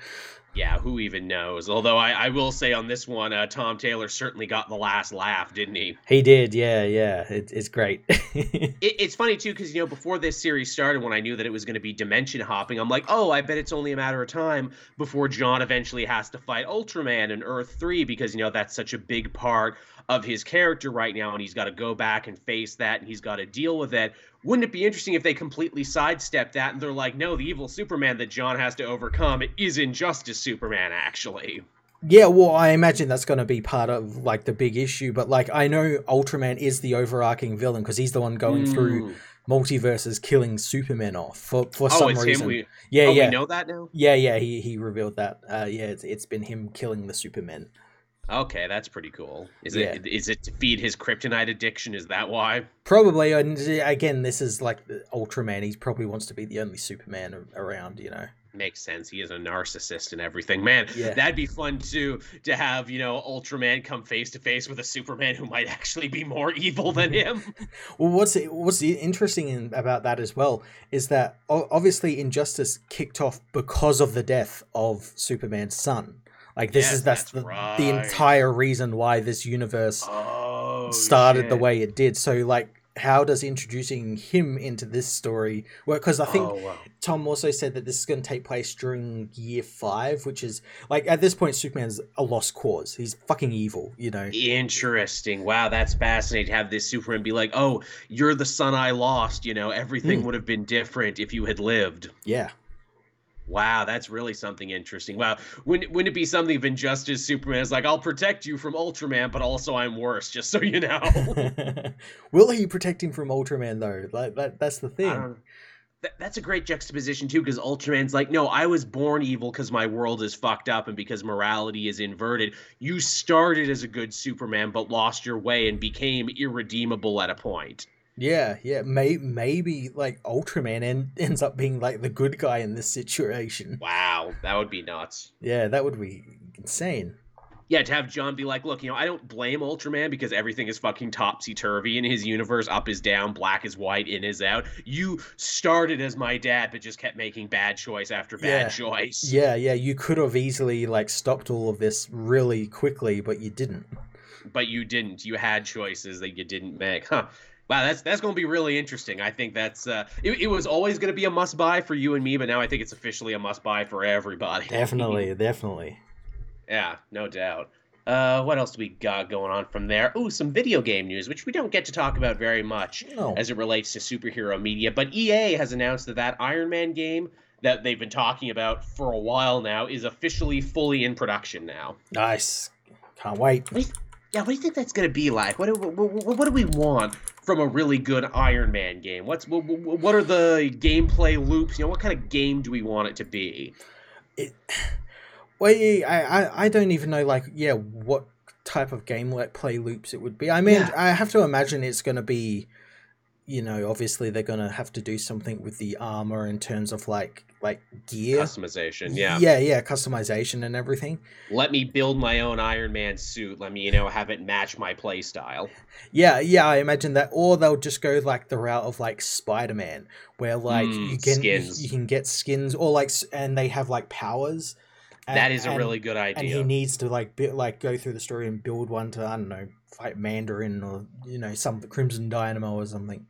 Yeah, who even knows? Although I, I will say on this one, uh, Tom Taylor certainly got the last laugh, didn't he? He did, yeah, yeah. It, it's great. <laughs> It, it's funny too because you know before this series started, when I knew that it was going to be dimension hopping, I'm like, oh, I bet it's only a matter of time before John eventually has to fight Ultraman in Earth Three because you know that's such a big part of his character right now, and he's got to go back and face that, and he's got to deal with it. Wouldn't it be interesting if they completely sidestep that and they're like, no, the evil Superman that John has to overcome is Injustice Superman, actually. yeah, well, I imagine that's going to be part of like the big issue. But like, I know Ultraman is the overarching villain because he's the one going through Mm. multiverses, killing Superman off for for Oh, some it's reason. him. We, yeah, oh, yeah, we know that now. yeah, yeah. He he revealed that. Uh, yeah, it's, it's been him killing the Superman. Okay, that's pretty cool. Is Yeah. it is it to feed his kryptonite addiction? Is that why? Probably, and again, this is like Ultraman. He probably wants to be the only Superman around, you know. Makes sense. He is a narcissist and everything. Man, Yeah. that'd be fun too to have, you know, Ultraman come face to face with a Superman who might actually be more evil than <laughs> him. Well, what's what's interesting in, about that as well is that obviously Injustice kicked off because of the death of Superman's son. Like this Yes, is that's, that's the, right. the entire reason why this universe Oh, started the way it did. So like, how does introducing him into this story work? Because I think Oh, wow. Tom also said that this is going to take place during year five, which is like at this point Superman's a lost cause. He's fucking evil, you know. Interesting. Wow, that's fascinating to have this Superman be like, "Oh, you're the son I lost. You know, everything Mm. would have been different if you had lived." Yeah. Wow, that's really something interesting. Wow, wouldn't wouldn't it be something if Injustice Superman is like, "I'll protect you from Ultraman, but also I'm worse, just so you know." <laughs> Will he protect him from Ultraman though? Like that that's the thing. don't- That, that's a great juxtaposition too, because Ultraman's like, no, I was born evil because my world is fucked up and because morality is inverted. You started as a good Superman, but lost your way and became irredeemable at a point. Yeah, yeah. May, maybe like Ultraman en- ends up being like the good guy in this situation. Wow, that would be nuts. Yeah, that would be insane. Yeah, to have John be like, look, you know, I don't blame Ultraman because everything is fucking topsy turvy in his universe. Up is down, black is white, in is out. You started as my dad, but just kept making bad choice after bad Yeah. choice. Yeah, yeah. You could have easily like stopped all of this really quickly, but you didn't. but you didn't. You had choices that you didn't make. Huh. Wow, that's that's going to be really interesting. I think that's uh, it, it was always going to be a must buy for you and me, but now I think it's officially a must buy for everybody. Definitely, <laughs> definitely. yeah, no doubt. Uh, what else do we got going on from there? Ooh, some video game news, which we don't get to talk about very much No. as it relates to superhero media. But EA has announced that that Iron Man game that they've been talking about for a while now is officially fully in production now. Nice. Can't wait. Yeah, what do you think that's going to be like? What do, what, what do we want from a really good Iron Man game? What's what, what are the gameplay loops? You know, what kind of game do we want it to be? It, <sighs> well, I, I, don't even know, like, yeah, what type of gameplay loops it would be. I mean, Yeah. I have to imagine it's going to be, you know, obviously they're going to have to do something with the armor in terms of like like gear. Customization, yeah. yeah, yeah, customization and everything. Let me build my own Iron Man suit. Let me, you know, have it match my play style. Yeah, yeah, I imagine that, or they'll just go like the route of like Spider Man, where like Mm, you can you, skins. you can get skins, or like, and they have like powers. and- that is a and- really good idea. and he needs to like bi- like go through the story and build one to I don't know fight Mandarin or you know some the Crimson Dynamo or something.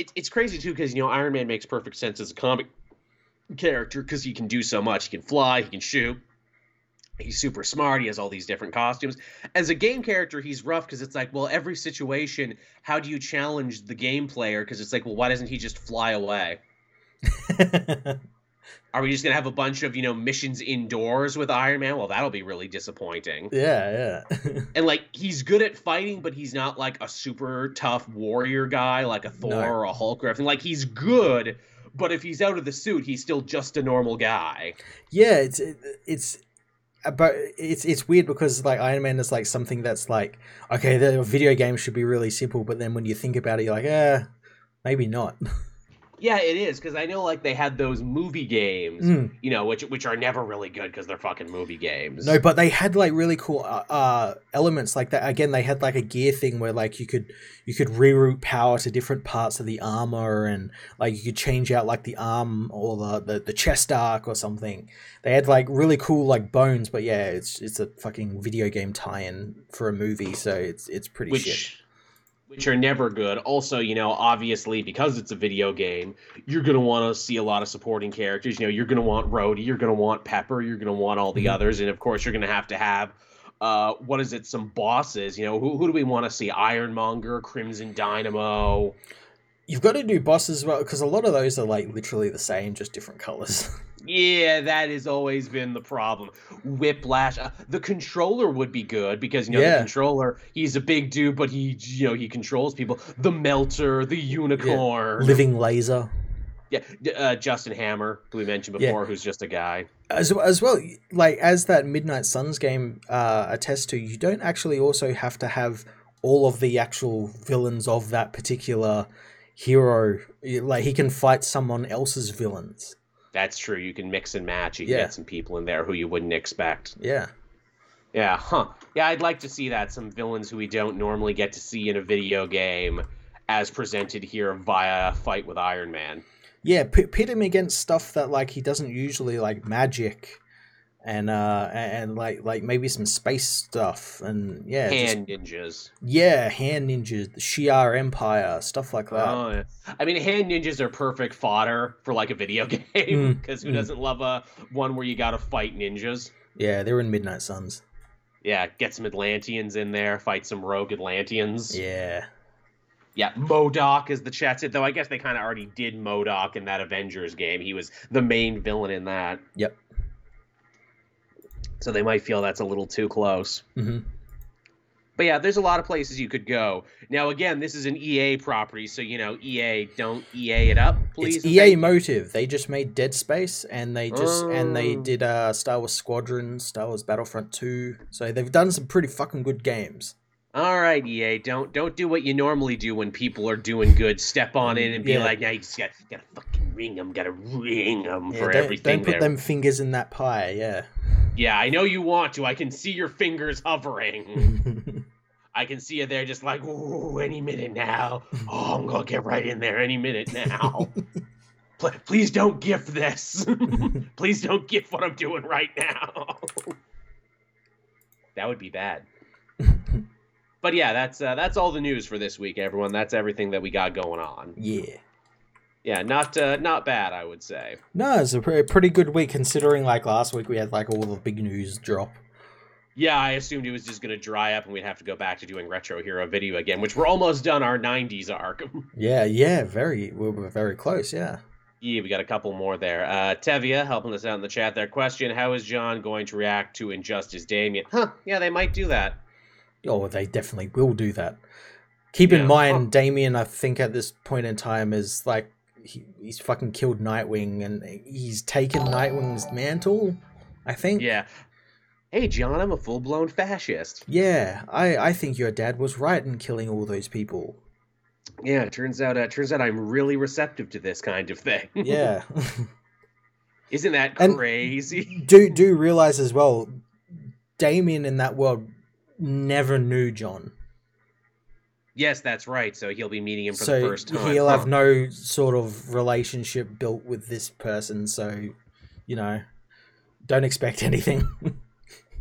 It, it's crazy too because you know Iron Man makes perfect sense as a comic character because he can do so much. He can fly, he can shoot. He's super smart. He has all these different costumes. As a game character, he's rough because it's like, well, every situation, how do you challenge the game player? Because it's like, well, why doesn't he just fly away? <laughs> Are we just gonna have a bunch of you know missions indoors with Iron Man? Well, that'll be really disappointing. yeah, yeah, <laughs> And like he's good at fighting, but he's not like a super tough warrior guy like a Thor No. or a Hulk or anything. Like he's good, but if he's out of the suit, he's still just a normal guy. yeah. It's it's. uh, But it's it's weird because like Iron Man is like something that's like okay the video game should be really simple but then when you think about it you're like eh maybe not <laughs> Yeah, it is because I know like they had those movie games, Mm. you know, which which are never really good because they're fucking movie games. No, but they had like really cool uh, uh, elements like that. Again, they had like a gear thing where like you could you could reroute power to different parts of the armor, and like you could change out like the arm or the the, the chest arc or something. They had like really cool like bones, but yeah, it's it's a fucking video game tie-in for a movie, so it's it's pretty which shit. Which are never good. Also, you know, obviously because it's a video game, you're gonna want to see a lot of supporting characters. You know, you're gonna want Rhodey, you're gonna want Pepper, you're gonna want all the Mhm. others, and of course, you're gonna have to have. Uh, what is it? Some bosses. You know, who, who do we want to see? Ironmonger, Crimson Dynamo. You've got to do bosses as well because a lot of those are like literally the same, just different colors. <laughs> Yeah, that has always been the problem. Whiplash. Uh, the controller would be good because you know Yeah. the controller. He's a big dude, but he you know he controls people. The melter, the unicorn. Living laser. Yeah, uh, Justin Hammer, who we mentioned Yeah. before, who's just a guy. as as well like as that midnight suns game uh attests to you don't actually also have to have all of the actual villains of that particular hero like he can fight someone else's villains That's true. You can mix and match. You can Yeah. get some people in there who you wouldn't expect. yeah Yeah, huh. Yeah, I'd like to see that. Some villains who we don't normally get to see in a video game as presented here via a fight with Iron Man. yeah pit, pit him against stuff that like he doesn't usually like magic and uh and, like like maybe some space stuff and yeah just- Hand ninjas. yeah hand ninjas the shi'ar empire stuff like that Oh, yeah. I mean, hand ninjas are perfect fodder for like a video <laughs> game Mm, because who mm. doesn't love a one where you got to fight ninjas? yeah they're in midnight suns Yeah, get some Atlanteans in there, fight some rogue Atlanteans. yeah Yeah, MODOK is the chat said, though I guess they kind of already did MODOK in that Avengers game. He was the main villain in that. Yep. So they might feel that's a little too close. hmm But yeah, there's a lot of places you could go. Now, again, this is an EA property, so you know, EA, don't EA it up, please. It's EA you. Motive. They just made Dead Space, and they just and they Oh. did uh, Star Wars Squadron, Star Wars Battlefront Two. So they've done some pretty fucking good games. All right, EA, don't don't do what you normally do when people are doing good. Step on in and be Yeah. like, now you just got gotta fucking ring them, gotta ring them Yeah, for don't, everything. don't put there. them fingers in that pie. Yeah. Yeah, I know you want to. I can see your fingers hovering. <laughs> I can see you there, just like, ooh, any minute now. Oh, I'm gonna get right in there any minute now. <laughs> Pl- Please don't gift this. <laughs> Please don't gift what I'm doing right now. that would be bad. But yeah, that's uh, that's all the news for this week, everyone. That's everything that we got going on. yeah. Yeah, not uh, not bad, I would say. No, it's a pre- pretty good week considering like last week we had like all the big news drop. Yeah, I assumed it was just gonna dry up and we'd have to go back to doing retro hero video again, which we're almost done our '90s arc. <laughs> Yeah, yeah, very. We were very close. Yeah. Yeah, we got a couple more there. Uh, Tevia helping us out in the chat there. Question How is John going to react to Injustice Damian? Huh, yeah, they might do that. Oh, they definitely will do that. Keep Yeah. in mind, Damian, I think at this point in time is like he, he's fucking killed Nightwing and he's taken Nightwing's mantle. I think. Yeah. Hey, John, I'm a full blown fascist. Yeah, I I think your dad was right in killing all those people. Yeah, it turns out, uh, turns out I'm really receptive to this kind of thing. <laughs> Yeah. Isn't that And- crazy? do do realize as well, Damian in that world never knew John, yes, that's right. So he'll be meeting him for so the first time. he'll huh? have no sort of relationship built with this person. So, you know, don't expect <laughs> anything.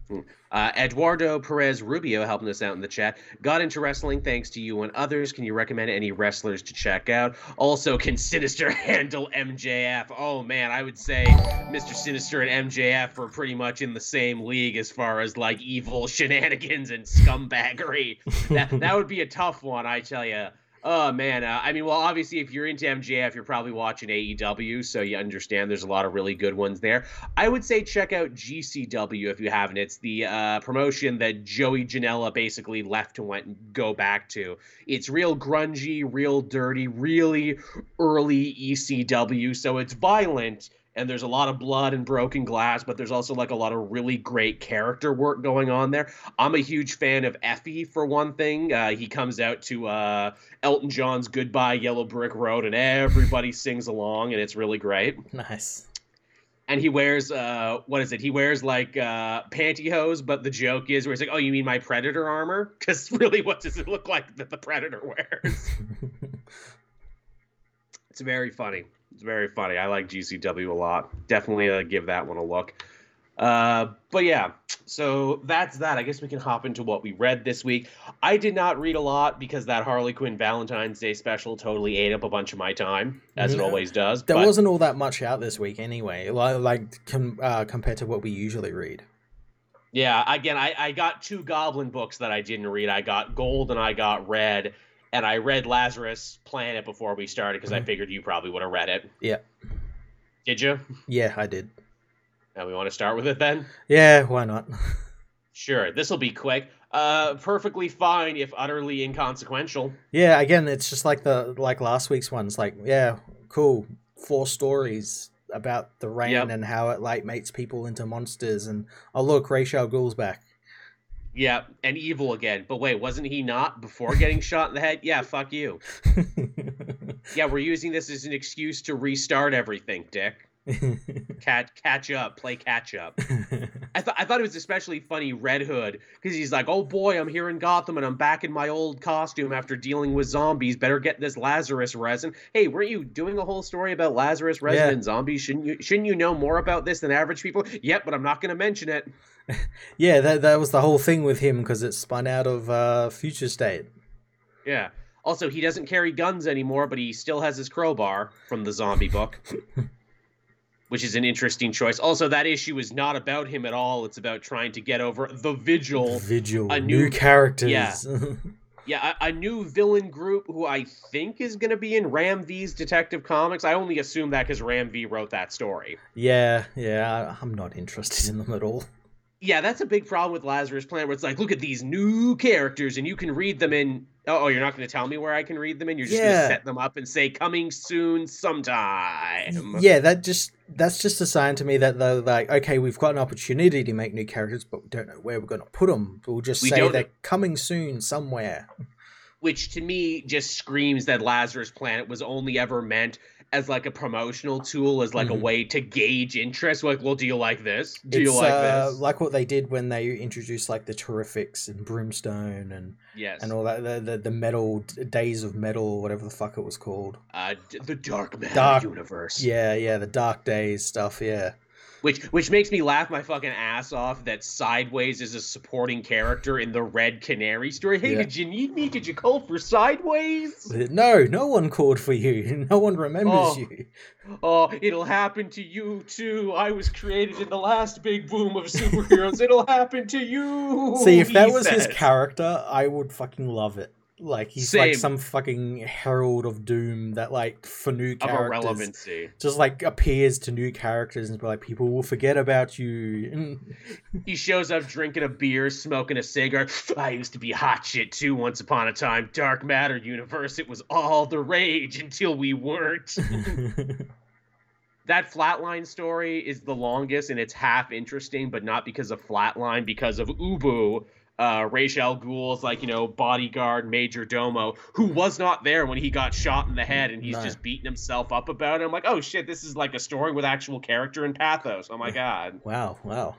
Hmm. Uh, Eduardo Perez Rubio helping us out in the chat. Got into wrestling thanks to you and others. Can you recommend any wrestlers to check out? Also, can Sinister <laughs> handle MJF? Oh man, I would say Mr. Sinister and MJF are pretty much in the same league as far as like evil <laughs> shenanigans and scumbaggery. that that would be a tough one, I tell you. Oh man, uh, I mean, well, obviously, if you're into MJF, you're probably watching AEW, so you understand there's a lot of really good ones there. I would say check out GCW if you haven't. It's the uh, promotion that Joey Janela basically left and went and go back to. It's real grungy, real dirty, really early ECW, so it's violent. And there's a lot of blood and broken glass, but there's also like a lot of really great character work going on there. I'm a huge fan of Effy for one thing. Uh, he comes out to uh, Elton John's "Goodbye Yellow Brick Road" and everybody sings along, and it's really great nice. and he wears uh what is it he wears like uh pantyhose but the joke is where he's like oh you mean my predator armor <laughs> because really what does it look like that the predator <laughs> wears <laughs> it's very funny very funny. I like gcw a lot. Definitely uh, give that one a look. Uh but yeah so that's that. I guess we can hop into what we read this week. I did not read a lot because that harley quinn valentine's day special totally ate up a bunch of my time as it always does There but- wasn't all that much out this week anyway, like, like com- uh, compared to what we usually read. Yeah, again, I, I got two Goblin books that I didn't read. I got Gold and I got Red, and I read Lazarus Planet before we started because I Mhm. figured you probably would have read it. Yeah. Did you? Yeah, I did. Now we want to start with it then. Yeah, why not? <laughs> Sure, this will be quick. Uh, perfectly fine if utterly inconsequential. yeah, again, it's just like the like last week's ones. Like, yeah, cool, four stories about the rain Yep. and how it like makes people into monsters and oh look, Ra's al Ghul's back. Yeah, and evil again. But wait, wasn't he not before getting shot in the head? Yeah, fuck you. <laughs> Yeah, we're using this as an excuse to restart everything, Dick. <laughs> Catch, catch up, play catch up. <laughs> I thought I thought it was especially funny Red Hood because he's like, "Oh boy, I'm here in Gotham and I'm back in my old costume after dealing with zombies. Better get this Lazarus resin." Hey, weren't you doing a whole story about Lazarus resin Yeah. and zombies? Shouldn't you shouldn't you know more about this than average people? Yep, but I'm not going to mention it. <laughs> yeah, that that was the whole thing with him because it spun out of uh, Future State. Yeah. Also, he doesn't carry guns anymore, but he still has his crowbar from the zombie book. <laughs> Which is an interesting choice. Also, that issue is not about him at all. It's about trying to get over the vigil Vigil, a new, new- characters. yeah. <laughs> Yeah, a, a new villain group who I think is going to be in Ram V's Detective Comics. I only assume that because Ram V wrote that story. yeah, yeah. I'm not interested in them at all. Yeah, that's a big problem with Lazarus Planet, where it's like, look at these new characters, and you can read them in. Oh, oh, you're not going to tell me where I can read them in. You're just going to set them up and say coming soon, sometime. Yeah, that just that's just a sign to me that they're like, okay, we've got an opportunity to make new characters, but we don't know where we're going to put them. We'll just We say they're know- coming soon somewhere. Which to me just screams that Lazarus Planet was only ever meant as like a promotional tool, as like Mhm. a way to gauge interest. Like, well, do you like this? Do it's you like uh, this? like what they did when they introduced like the Terrifics and Brimstone and yes. and all that the the, the metal days of metal, whatever the fuck it was called. uh, the Dark Matter Dark- universe. Yeah, yeah, the Dark Days stuff. Yeah, Which which makes me laugh my fucking ass off that Sideways is a supporting character in the Red Canary story. Hey, Yeah. did you need me? Did you call for Sideways? no, no one called for you. <laughs> No one remembers Oh. you. Oh, it'll happen to you too. I was created in the last big boom of superheroes. it'll happen to you. See, if that was his character, I would fucking love it. Like he's like some fucking herald of doom that like for new characters just like appears to new characters and be like people will forget about you. <laughs> He shows up drinking a beer, smoking a cigar. I used to be hot shit too once upon a time. Dark Matter universe. It was all the rage until we weren't. <laughs> that flatline story is the longest and it's half interesting, but not because of flatline, because of Ubu. Uh, Ra's al Ghul's like you know bodyguard major domo who was not there when he got shot in the head and he's No. just beating himself up about it. I'm like, oh shit, this is like a story with actual character and pathos. Oh my god. wow, wow.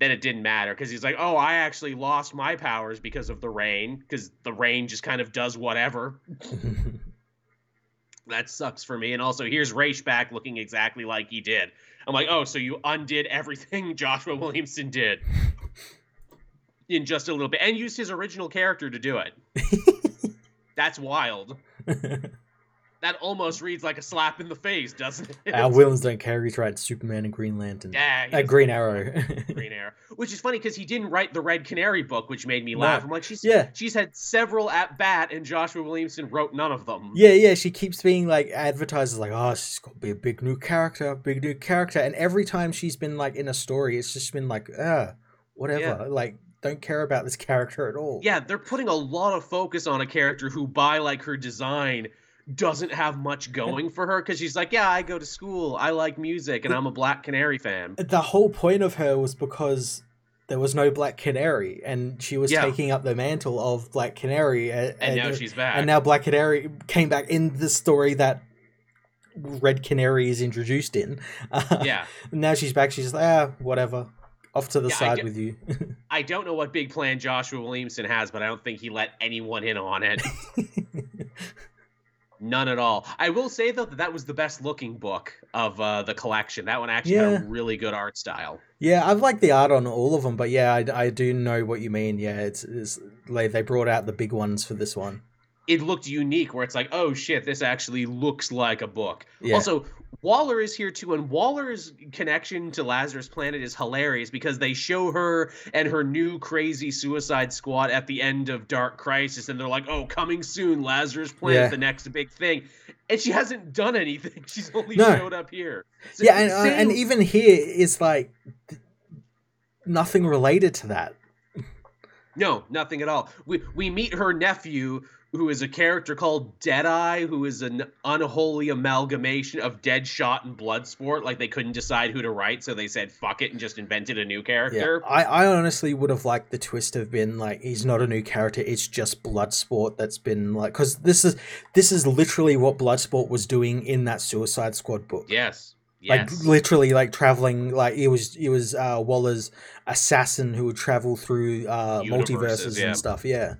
Then it didn't matter because he's like, oh, I actually lost my powers because of the rain because the rain just kind of does whatever. <laughs> That sucks for me. And also, here's Ra's back looking exactly like he did. I'm like, oh, so you undid everything <laughs> Joshua Williamson did <laughs> in just a little bit and used his original character to do it. <laughs> That's wild. <laughs> That almost reads like a slap in the face, doesn't it? Our villains don't care. He's right. Superman and Green Lantern. Yeah, Uh, Green. Arrow. <laughs> Green Arrow, which is funny because he didn't write the Red Canary book, which made me No. laugh. I'm like, she's Yeah. she's had several at bat, and Joshua Williamson wrote none of them. Yeah, yeah, she keeps being like advertised as like, oh, she's got to be a big new character, big new character, and every time she's been like in a story, it's just been like, ah, whatever, Yeah. like don't care about this <laughs> character at all. Yeah, they're putting a lot of focus on a character who, by like her design, doesn't have much going for her because she's like, yeah, I go to school, I like music, and I'm a Black Canary fan. The whole point of her was because there was no Black Canary, and she was Yeah. taking up the mantle of Black Canary, and, And now she's back. and now Black Canary came back in the story that Red Canary is introduced in. Uh, <laughs> yeah, now she's back. She's like, ah, whatever, off to the Yeah, side with you. <laughs> I don't know what big plan Joshua Williamson has, but I don't think he let anyone in on it. <laughs> None at all. I will say though that that was the best looking book of uh, the collection. That one actually had a really good art style. Yeah, I've liked the art on all of them, but yeah, I, I do know what you mean. Yeah, it's, it's like they brought out the big ones for this one. It looked unique, where it's like, oh shit, this actually looks like a book. Yeah. Also, Waller is here too, and Waller's connection to Lazarus Planet is hilarious because they show her and her new crazy Suicide Squad at the end of Dark Crisis, and they're like, "Oh, coming soon, Lazarus Planet, Yeah. the next big thing," and she hasn't done anything. <laughs> She's only No. showed up here. So yeah, and, uh, and even here is like nothing related to that. No, nothing at all. We we meet her nephew, who is a character called Deadeye, who is an unholy amalgamation of Deadshot and Bloodsport. Like they couldn't decide who to write, so they said fuck it and just invented a new character. Yeah. I, I honestly would have liked the twist have been like he's not a new character; it's just Bloodsport that's been like because this is this is literally what Bloodsport was doing in that Suicide Squad book. Yes. Like Yes. literally, like traveling, like it was it was uh, Waller's assassin who would travel through uh, Universes, multiverses yeah. and stuff. Yeah,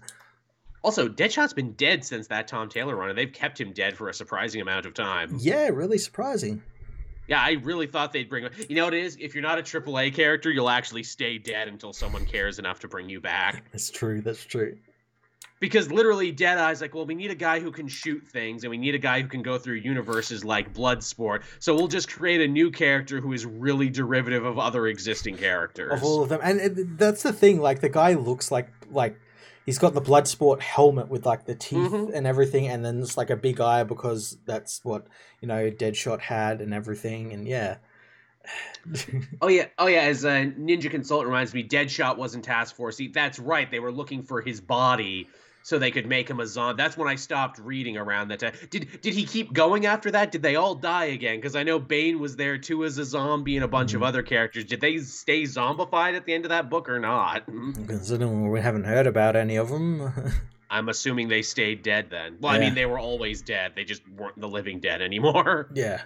also, Deadshot's been dead since that Tom Taylor run, and they've kept him dead for a surprising amount of time. yeah, really surprising. Yeah, I really thought they'd bring. You know what it is? If you're not a AAA character, you'll actually stay dead until someone cares enough to bring you back. <laughs> That's true. That's true. Because literally, Deadeye's like, well, we need a guy who can shoot things, and we need a guy who can go through universes like Bloodsport. So we'll just create a new character who is really derivative of other existing characters. of all of them. And that's the thing. Like the guy looks like like he's got the Bloodsport helmet with like the teeth Mhm. and everything, and then it's like a big eye because that's what you know Deadshot had and everything. And yeah, <laughs> Oh yeah, oh yeah. As a ninja consultant reminds me, Deadshot wasn't Task Force. He, that's right. They were looking for his body so they could make him a zombie. That's when I stopped reading around that time. Did did he keep going after that? Did they all die again? Because I know Bane was there too as a zombie and a bunch of Mhm. other characters. Did they stay zombified at the end of that book or not? <laughs> considering we haven't heard about any of them. <laughs> I'm assuming they stayed dead then. Well, I mean they were always dead. They just weren't the living dead anymore. <laughs> yeah,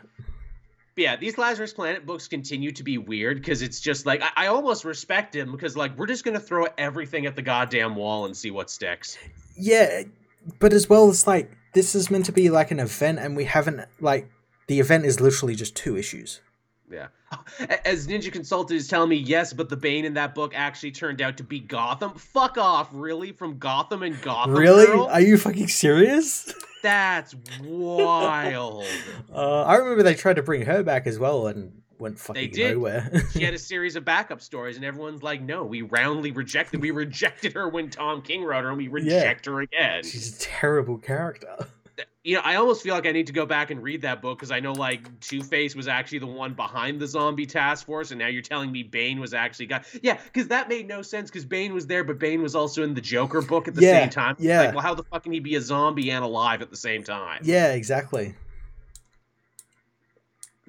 But yeah, these Lazarus Planet books continue to be weird because it's just like I, I almost respect him because like we're just gonna throw everything at the goddamn wall and see what sticks. Yeah, but as well as like this is meant to be like an event, and we haven't like the event is literally just two issues. Yeah. As Ninja Consultant is telling me, yes, but the Bane in that book actually turned out to be Gotham. Fuck off, really? From Gotham and Gotham really? Girl? Are you fucking serious? That's wild. <laughs> Uh, I remember they tried to bring her back as well and went fucking did. nowhere. <laughs> she had a series of backup stories, and everyone's like, no, we roundly rejected. We rejected her when Tom King wrote her, and we reject her again. She's a terrible character. you know, I almost feel like I need to go back and read that book because I know like Two Face was actually the one behind the zombie task force, and now you're telling me Bane was actually got yeah, because that made no sense because Bane was there, but Bane was also in the Joker book at the Yeah, same time. yeah. Like, well, how the fuck can he be a zombie and alive at the same time? Yeah, exactly.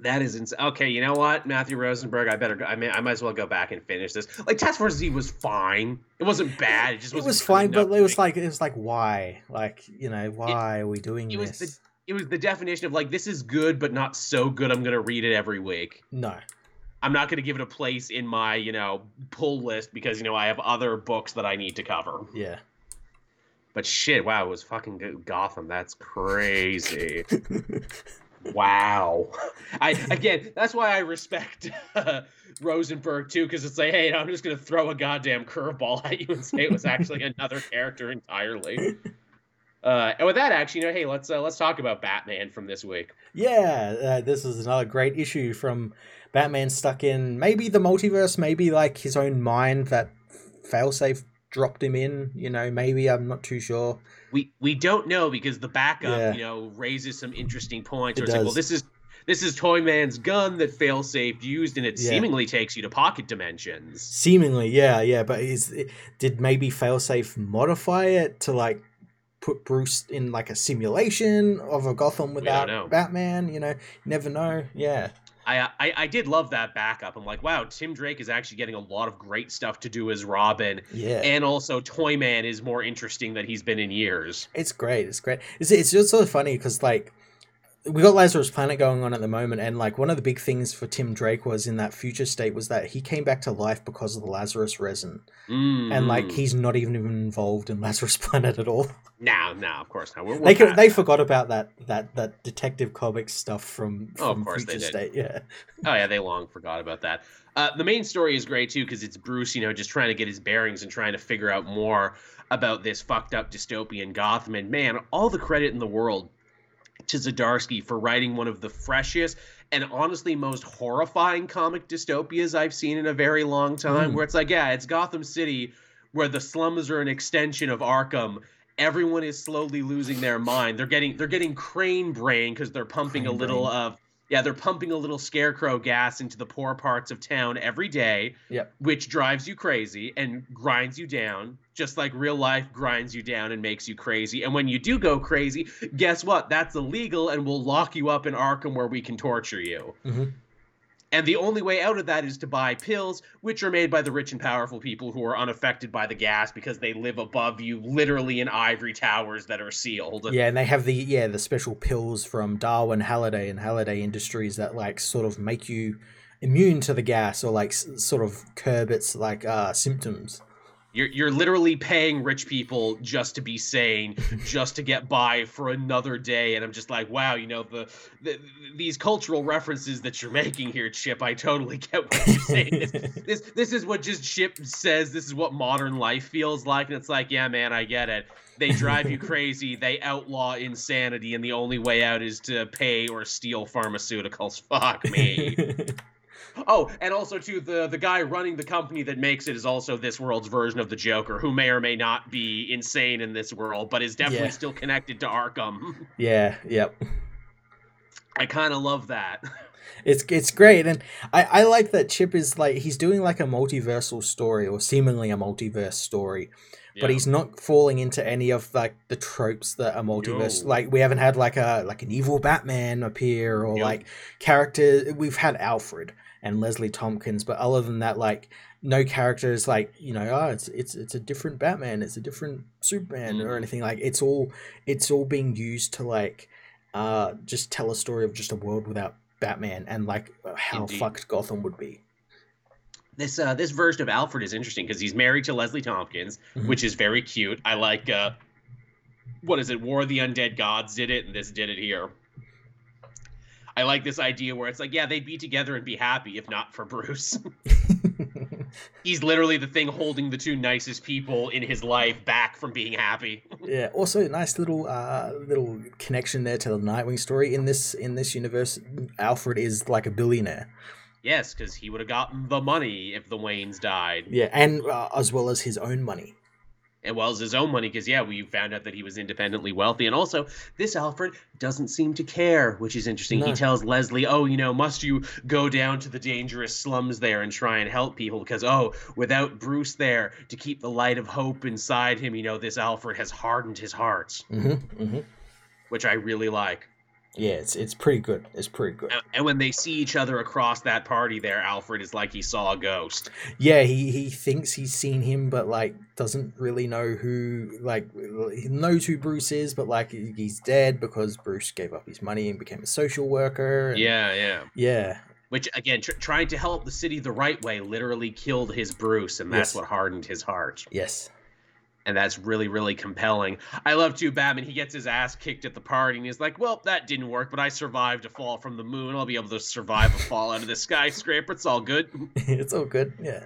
That is insane. Okay, you know what, Matthew Rosenberg, I better. Go, I mean, I might as well go back and finish this. Like Task Force Z was fine. It wasn't bad. It just It was fine, but it was like it was like why? Like, you know, why are we doing it was this? it was the definition of like this is good but not so good. I'm gonna read it every week. No. I'm not going to give it a place in my, you know, pull list because, you know, I have other books that I need to cover. Yeah. But shit, wow, it was fucking good. Gotham. That's crazy. <laughs> wow. <laughs> I again, that's why I respect uh, Rosenberg too, because it's like, hey, I'm just going to throw a goddamn curveball at you and say it was actually <laughs> another character entirely. Uh, and with that, actually, you know, hey, let's uh, let's talk about Batman from this week. yeah, uh, this is another great issue from Batman stuck in maybe the multiverse, maybe like his own mind that failsafe dropped him in. You know, maybe I'm not too sure. we we don't know because the backup Yeah. you know raises some interesting points It where it's like well does. this is this is Toyman's gun that failsafe used and it Yeah. seemingly takes you to pocket dimensions Seemingly, yeah, yeah, but is it, did maybe failsafe modify it to like put Bruce in like a simulation of a Gotham without. Batman? You know, never know. Yeah, I, I I did love that backup I'm like wow Tim Drake is actually getting a lot of great stuff to do as Robin yeah. and also Toyman is more interesting than he's been in years It's great. It's great. It's it's just so funny because like we got Lazarus Planet going on at the moment, and like one of the big things for Tim Drake was in that future state was that he came back to life because of the Lazarus resin, and like Mm. he's not even involved in Lazarus <laughs> Planet at all. no no of course not we're, we're They could, they forgot about that that that Detective Comics stuff from Oh, of from course they future did. state. Yeah, Oh yeah, they long forgot about that. Uh, the main story is great too because it's Bruce, you know, just trying to get his bearings and trying to figure out more about this fucked up dystopian Gotham. And man, all the credit in the world to Zdarsky for writing one of the freshest and honestly most horrifying comic dystopias I've seen in a very long time. Mm. Where it's like, yeah, it's Gotham City, where the slums are an extension of Arkham. Everyone is slowly losing their mind. They're getting they're getting crane brain because they're pumping Crane a little brain. of Yeah, they're pumping a little scarecrow gas into the poor parts of town every day, Yep. which drives you crazy and grinds you down, just like real life grinds you down and makes you crazy. And when you do go crazy, guess what? That's illegal and we'll lock you up in Arkham where we can torture you. Mhm. And the only way out of that is to buy pills, which are made by the rich and powerful people who are unaffected by the gas because they live above you, literally in ivory towers that are sealed. Yeah, and they have the yeah the special pills from Darwin Halliday and Halliday Industries that like sort of make you immune to the gas or like s- sort of curb its like uh symptoms. You're you're literally paying rich people just to be sane, <laughs> just to get by for another day, and I'm just like, wow, you know the, the these cultural references that you're making here, Chip. I totally get what you're saying. This, <laughs> this this is what just Chip says. This is what modern life feels like, and it's like, yeah, man, I get it. They drive you <laughs> crazy. They outlaw insanity, and the only way out is to pay or steal pharmaceuticals. Fuck me. Oh, and also too, the the guy running the company that makes it is also this world's version of the Joker, who may or may not be insane in this world, but is definitely Yeah. still connected to Arkham. <laughs> yeah, yep. I kind of love that. It's it's great, and I I like that Chip is like he's doing like a multiversal story or seemingly a multiverse story, but Yeah. he's not falling into any of like the tropes that a multiverse No. like we haven't had like a like an evil Batman appear or like character we've had Alfred and Leslie Tompkins, but other than that, like no characters like you know oh it's it's it's a different Batman, it's a different Superman or Mhm. anything like it's all it's all being used to like uh just tell a story of just a world without Batman and like how Indeed. fucked Gotham would be. This uh this version of Alfred is interesting because he's married to Leslie Tompkins, Mhm. which is very cute. I like uh what is it? War of the Undead Gods did it, and this did it here. I like this idea where it's like, yeah, they'd be together and be happy if not for Bruce. <laughs> He's literally the thing holding the two nicest people in his life back from being happy. <laughs> Yeah. Also, nice little uh, little connection there to the Nightwing story. In this in this universe, Alfred is like a billionaire. yes, because he would have gotten the money if the Waynes died, Yeah, and uh, as well as his own money. As well as his own money. Because yeah, we found out that he was independently wealthy, and also this Alfred doesn't seem to care, which is interesting. He tells Leslie, "Oh, you know, must you go down to the dangerous slums there and try and help people? Because oh, without Bruce there to keep the light of hope inside him, you know, this Alfred has hardened his heart." Mm-hmm, mm-hmm. Which I really like. Yeah, it's it's pretty good. It's pretty good. And- when they see each other across that party there, Alfred is like he saw a ghost. Yeah, he he thinks he's seen him, but like doesn't really know who. Like he knows who Bruce is, but like he's dead because Bruce gave up his money and became a social worker. and- Yeah, yeah. Yeah. Which, again, tr- trying to help the city the right way literally killed his Bruce, and that's Yes. what hardened his heart. Yes. And that's really, really compelling. I love, too, Batman. He gets his ass kicked at the party, and he's like, well, that didn't work, but I survived a fall from the moon. I'll be able to survive a fall out of the skyscraper. It's all good. <laughs> it's all good. Yeah.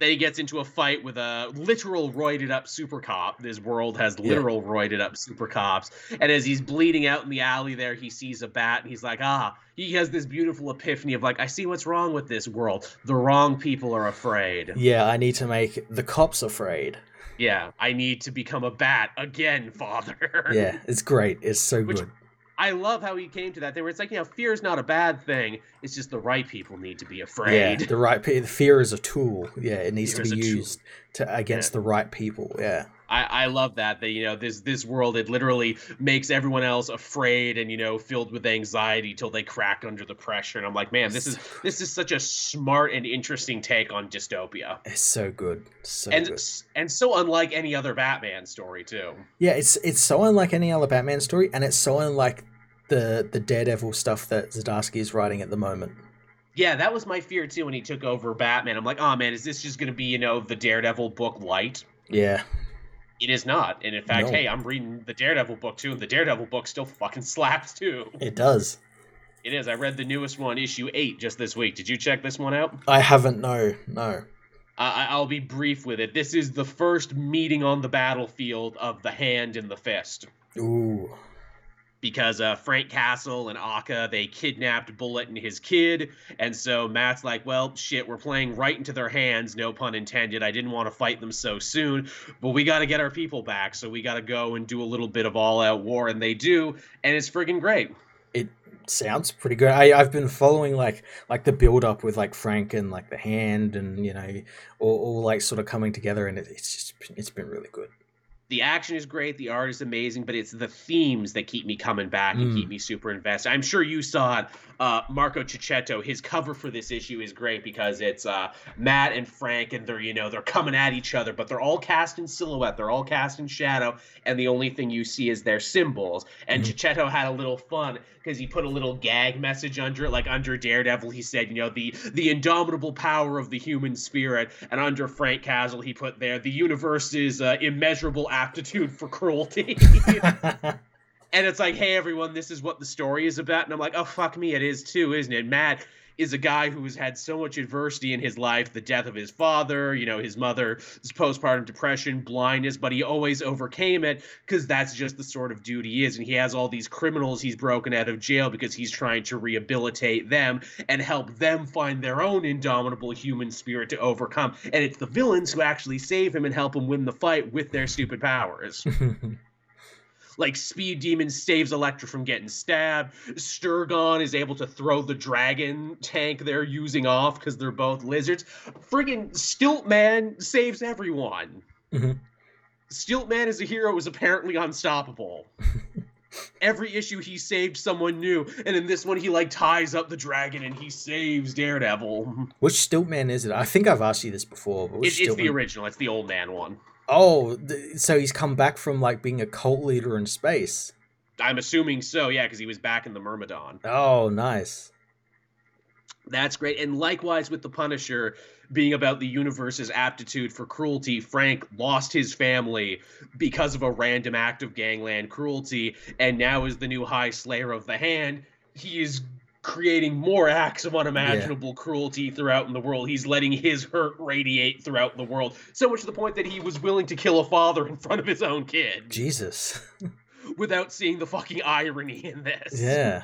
Then he gets into a fight with a literal roided up super cop. This world has Yeah. literal roided up super cops. And as he's bleeding out in the alley there, he sees a bat and he's like, ah, he has this beautiful epiphany of like, I see what's wrong with this world. The wrong people are afraid. Yeah, I need to make the cops afraid. Yeah, I need to become a bat again, <laughs> father. Yeah, it's great. It's so Which- good. I love how he came to that thing where it's like, you know, fear is not a bad thing. It's just the right people need to be afraid. Yeah, the right pe- fear is a tool. Yeah, it needs Fear to be a tool. used to against the right people. Yeah. I, I love that that you know this this world it literally makes everyone else afraid and you know filled with anxiety till they crack under the pressure and I'm like man this is this is such a smart and interesting take on dystopia It's so good. So and good. and so unlike any other Batman story too Yeah, it's it's so unlike any other Batman story, and it's so unlike the the Daredevil stuff that Zdarsky is writing at the moment. yeah that was my fear too when he took over Batman I'm like oh man is this just gonna be you know the Daredevil book light Yeah, it is not and in fact No. hey I'm reading the Daredevil book too and the Daredevil book still fucking <laughs> slaps too it does. it is I read the newest one issue eight just this week did you check this one out I haven't. No, no. I I'll be brief with it. This is the first meeting on the battlefield of the hand and the fist. Ooh. Because uh, Frank Castle and Akka, they kidnapped Bullet and his kid. And so Matt's like, well, shit, we're playing right into their hands, no pun intended. I didn't want to fight them so soon, but we got to get our people back. So we got to go and do a little bit of all out war. And they do. And it's friggin' great. It sounds pretty good. I I've been following like like the build up with like Frank and like the hand and you know all, all like sort of coming together and it, it's just it's been really good. The action is great, the art is amazing, but it's the themes that keep me coming back and Mm. keep me super invested. I'm sure you saw it. Uh, Marco Checchetto, his cover for this issue is great because it's uh, Matt and Frank, and they're you know they're coming at each other, but they're all cast in silhouette, they're all cast in shadow, and the only thing you see is their symbols. And Mhm. Checchetto had a little fun because he put a little gag message under it, like under Daredevil, he said, you know, the the indomitable power of the human spirit, and under Frank Castle, he put there the universe's uh, immeasurable aptitude for cruelty. <laughs> <laughs> and it's like, hey, everyone, this is what the story is about. And I'm like, oh, fuck me, it is too, isn't it? Matt is a guy who has had so much adversity in his life the death of his father, you know, his mother's postpartum depression, blindness, but he always overcame it because that's just the sort of dude he is. And he has all these criminals he's broken out of jail because he's trying to rehabilitate them and help them find their own indomitable human spirit to overcome. And it's the villains who actually save him and help him win the fight with their stupid powers <laughs> like Speed Demon saves Elektra from getting stabbed. Stegron is able to throw the dragon tank they're using off because they're both lizards. Friggin' Stiltman saves everyone. Mhm. Stiltman as a hero who's apparently unstoppable. <laughs> Every issue he saved someone new, and in this one he like ties up the dragon and he saves Daredevil. which Stiltman is it? I think I've asked you this before. But It, it's the original. It's the old man one. Oh, th- so he's come back from like being a cult leader in space. I'm assuming so, yeah, because he was back in the Myrmidon. Oh, nice. That's great. And likewise with the Punisher being about the universe's aptitude for cruelty, Frank lost his family because of a random act of gangland cruelty, and now is the new High Slayer of the Hand. He is creating more acts of unimaginable cruelty throughout in the world. He's letting his hurt radiate throughout the world. So much to the point that he was willing to kill a father in front of his own kid Jesus. <laughs> without seeing the fucking irony in this Yeah.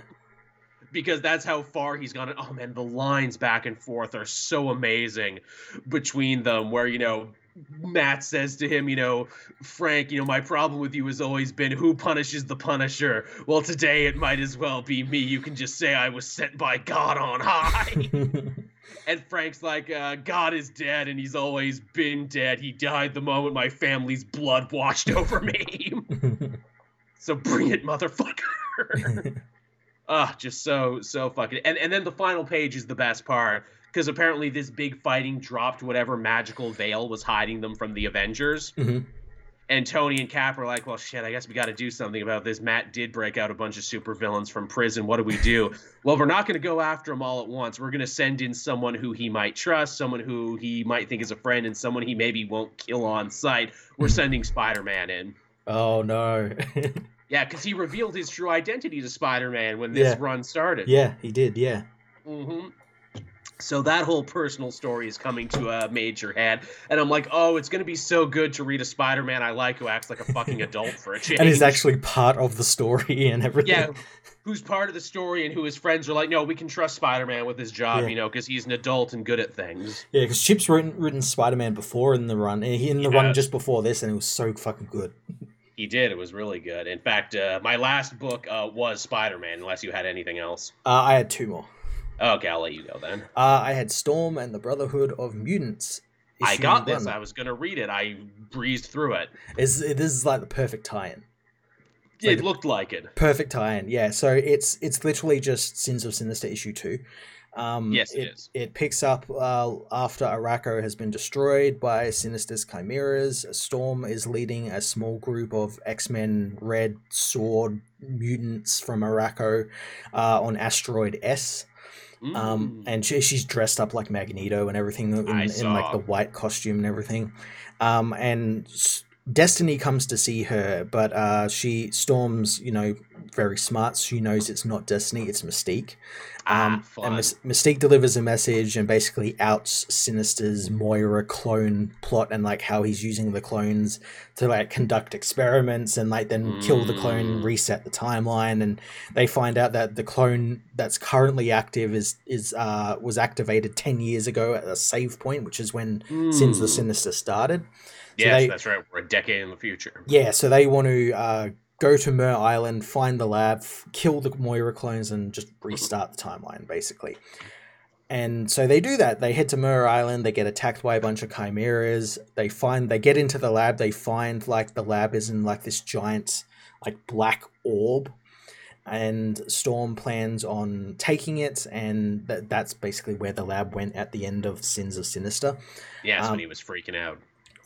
because that's how far he's gone. Oh man, the lines back and forth are so amazing between them. Where you know, Matt says to him, you know, Frank, you know, my problem with you has always been who punishes the Punisher. Well, today it might as well be me. You can just say I was sent by God on high. <laughs> and Frank's like, uh, God is dead, and he's always been dead. He died the moment my family's blood washed over me. <laughs> so bring it, motherfucker. <laughs> Ah, just so so fucking and and then the final page is the best part because apparently this big fighting dropped whatever magical veil was hiding them from the Avengers. Mhm. And Tony and Cap are like, "Well, shit, I guess we got to do something about this." Matt did break out a bunch of supervillains from prison. What do we do? <laughs> well, we're not going to go after them all at once. We're going to send in someone who he might trust, someone who he might think is a friend, and someone he maybe won't kill on sight. We're Mhm. sending Spider-Man in. oh no. <laughs> Yeah, because he revealed his true identity to Spider-Man when this Yeah. run started. yeah, he did. Yeah. hmm So that whole personal story is coming to a major head, and I'm like, oh, it's gonna be so good to read a Spider-Man I like who acts like a fucking adult for a <laughs> change. And he's actually part of the story <laughs> and everything. yeah, who's part of the story and who his friends are like, no, we can trust Spider-Man with his job, Yeah. you know, because he's an adult and good at things. Yeah, because Chip's written, written Spider Man before in the run, and he in the run just before this, and it was so fucking good. He did. It was really good. In fact, uh, my last book uh, was Spider-Man, unless you had anything else. Uh, I had two more. Okay, I'll let you go then. Uh, I had Storm and the Brotherhood of Mutants. I got this. one. I was gonna read it. I breezed through it. Is this is like the perfect tie-in. It looked like it. Perfect tie-in. Yeah. So it's it's literally just Sins of Sinister issue two. Um, Yes, it it is. It picks up uh, after Arakko has been destroyed by Sinister's chimeras. Storm is leading a small group of X Men Red Sword mutants from Arakko uh, on asteroid S. Um, Mm. and she, she's dressed up like Magneto and everything in, in like the white costume and everything. Um, and Destiny comes to see her, but uh, she storms, you know, very smart. She knows it's not Destiny, it's Mystique. Ah, Um, and Mys- Mystique delivers a message and basically outs Sinister's Moira clone plot and like how he's using the clones to like conduct experiments and like then kill the clone, Mm. reset the timeline, and they find out that the clone that's currently active is is uh was activated ten years ago at a save point, which is when Sins the Mm. Sinister started. So yes, they- that's right. We're a decade in the future. Yeah, so they want to uh, go to Muir Island, find the lab, f- kill the Moira clones, and just restart the timeline, basically. And so they do that. They head to Muir Island. They get attacked by a bunch of chimeras. They find they get into the lab. They find like the lab is in like this giant like black orb, and Storm plans on taking it. And that that's basically where the lab went at the end of Sins of Sinister. Yeah, that's Um, when he was freaking out.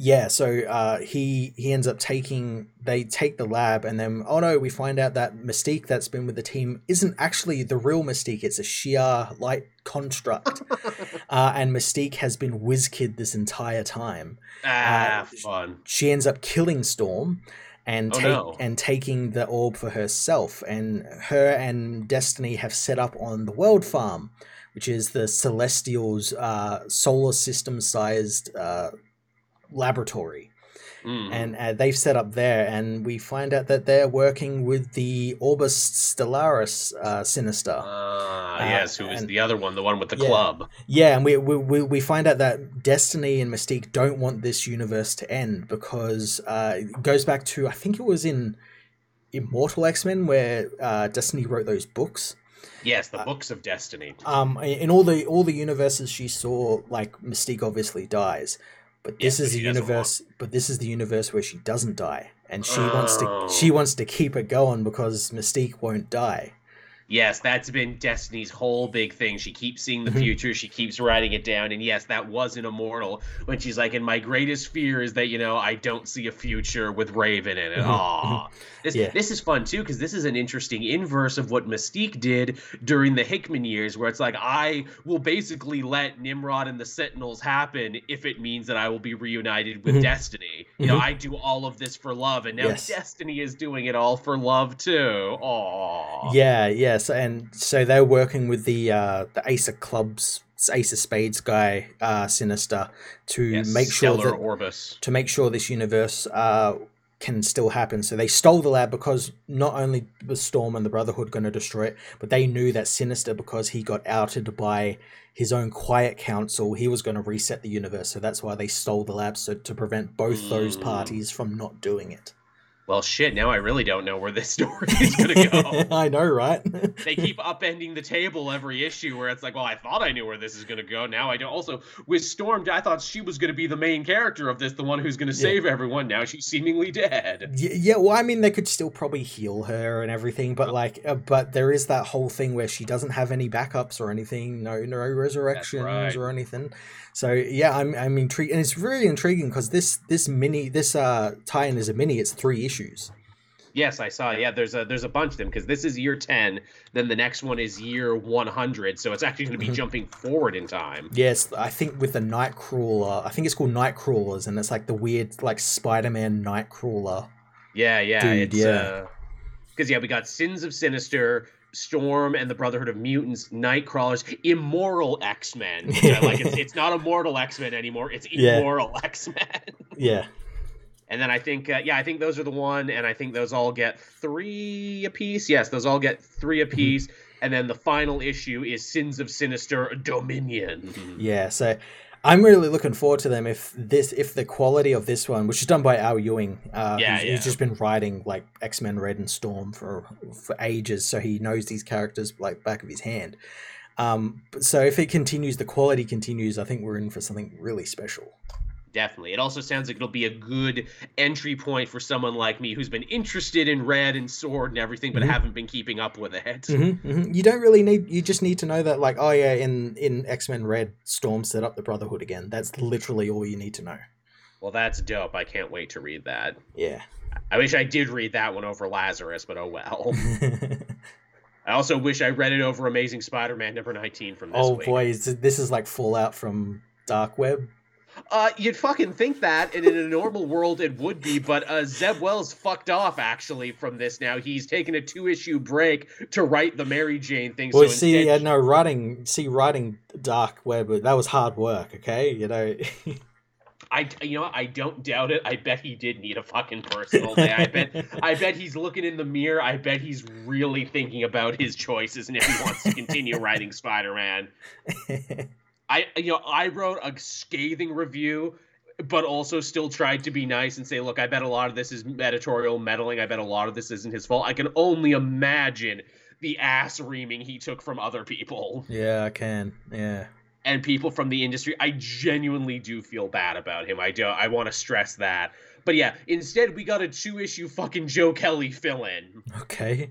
Yeah, so uh, he he ends up taking they take the lab and then oh no, we find out that Mystique that's been with the team isn't actually the real Mystique. It's a Shi'ar light construct, <laughs> uh, and Mystique has been WizKid this entire time. Ah, uh, fun. She ends up killing Storm and Oh, take no. and taking the orb for herself. And her and Destiny have set up on the World Farm, which is the Celestials' uh, solar system sized uh, laboratory Mm. and uh, they've set up there, and we find out that they're working with the Orbis Stellaris uh, Sinister. Ah, uh, yes, who was and- the other one, the one with the Yeah. club? yeah, and we, we we we find out that Destiny and Mystique don't want this universe to end because uh, it goes back to I think it was in Immortal X Men where uh, Destiny wrote those books. Yes, the Uh, Books of Destiny. Um, in all the all the universes she saw, like Mystique obviously dies, but this but is the universe. But this is the universe where she doesn't die, and she wants to Oh. she wants to keep it going because Mystique won't die. Yes, that's been Destiny's whole big thing. She keeps seeing the <laughs> future, she keeps writing it down, and yes, that was in Immortal when she's like, "And my greatest fear is that you know I don't see a future with Raven in it." <laughs> Aw, this Yeah. this is fun too because this is an interesting inverse of what Mystique did during the Hickman years, where it's like I will basically let Nimrod and the Sentinels happen if it means that I will be reunited with Mhm. Destiny. You know, Mhm. I do all of this for love, and now Yes. Destiny is doing it all for love too. Aw. Yeah, yeah, yes, and so they're working with the uh, the Ace of Clubs, Ace of Spades guy, uh, Sinister, to Yes, make sure Stellar that Orbis. to make sure this universe uh, can still happen. So they stole the lab because not only was Storm and the Brotherhood going to destroy it, but they knew that Sinister, because he got outed by his own Quiet Council, he was going to reset the universe. So that's why they stole the lab, so to prevent both those Mm. parties from not doing it. Well, shit. Now I really don't know where this <laughs> story is gonna go. <laughs> I know, right? <laughs> they keep upending the table every issue, where it's like, well, I thought I knew where this is gonna go. Now I don't. Also, with Storm, I thought she was gonna be the main character of this, the one who's gonna Yeah. save everyone. Now she's seemingly dead. Y- yeah, well, I mean, they could still probably heal her and everything, but like, uh, but there is that whole thing where she doesn't have any backups or anything, no, no resurrections right. or anything. So yeah, I'm I'm intrigued, and it's really intriguing because this this mini this uh tie-in is a mini. It's three issues. Yes, I saw. Yeah, there's a there's a bunch of them because this is year ten. Then the next one is year one hundred. So it's actually gonna be Mhm. jumping forward in time. Yes, I think with the Nightcrawler, I think it's called Nightcrawlers, and it's like the weird like Spider-Man Nightcrawler. Yeah, yeah, Dude, it's yeah. because yeah, we got Sins of Sinister, Storm, and the Brotherhood of Mutants, Nightcrawlers, Immoral X Men. <laughs> like it's, it's not Immortal X Men anymore; it's Yeah. Immoral X Men. <laughs> Yeah, And then I think, uh, yeah, I think those are the one, and I think those all get three apiece. Yes, those all get three Mm-hmm. And then the final issue is Sins of Sinister Dominion. yeah. So I'm really looking forward to them. If this, if the quality of this one, which is done by Al Ewing, uh, Yeah, who's, yeah. who's just been writing like X Men Red and Storm for for ages, so he knows these characters like back of his hand. Um, so if it continues, the quality continues. I think we're in for something really special. Definitely. It also sounds like it'll be a good entry point for someone like me who's been interested in Red and Sword and everything, but Mhm. haven't been keeping up with it. hmm hmm You don't really need. You just need to know that, like, oh yeah, in in X Men Red, Storm set up the Brotherhood again. That's literally all you need to know. Well, that's dope. I can't wait to read that. Yeah. I wish I did read that one over Lazarus, but oh well. <laughs> I also wish I read it over Amazing Spider-Man number 19 from this oh week. boy, is- this is like Fallout from Dark Web. Uh, you'd fucking think that, and in a normal world it would be, but uh, Zeb Wells fucked off actually from this. Now he's taken a two-issue break to write the Mary Jane thing. Well, so see, instead, yeah, no, writing, see, writing Dark Web, that was hard work. Okay, you know. <laughs> I, you know. I don't doubt it. I bet he did need a fucking personal day. I bet, <laughs> I bet he's looking in the mirror. I bet he's really thinking about his choices and if he wants to continue <laughs> writing Spider-Man. I, you know, I wrote a scathing review but also still tried to be nice and say, look, I bet a lot of this is editorial meddling. I bet a lot of this isn't his fault. I can only imagine the ass reaming he took from other people. Yeah, I can. Yeah. And people from the industry. I genuinely do feel bad about him. I do I want to stress that. But yeah, instead we got a two issue fucking Joe Kelly fill in. Okay.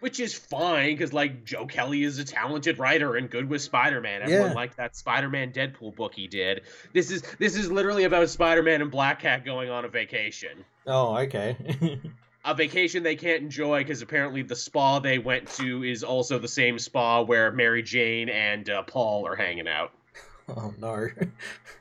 Which is fine because like Joe Kelly is a talented writer and good with Spider-Man. Everyone Yeah. liked that Spider-Man Deadpool book he did. This is this is literally about Spider-Man and Black Cat going on a vacation. Oh, okay. <laughs> A vacation they can't enjoy because apparently the spa they went to is also the same spa where Mary Jane and uh, Paul are hanging out. <laughs> oh no. <laughs>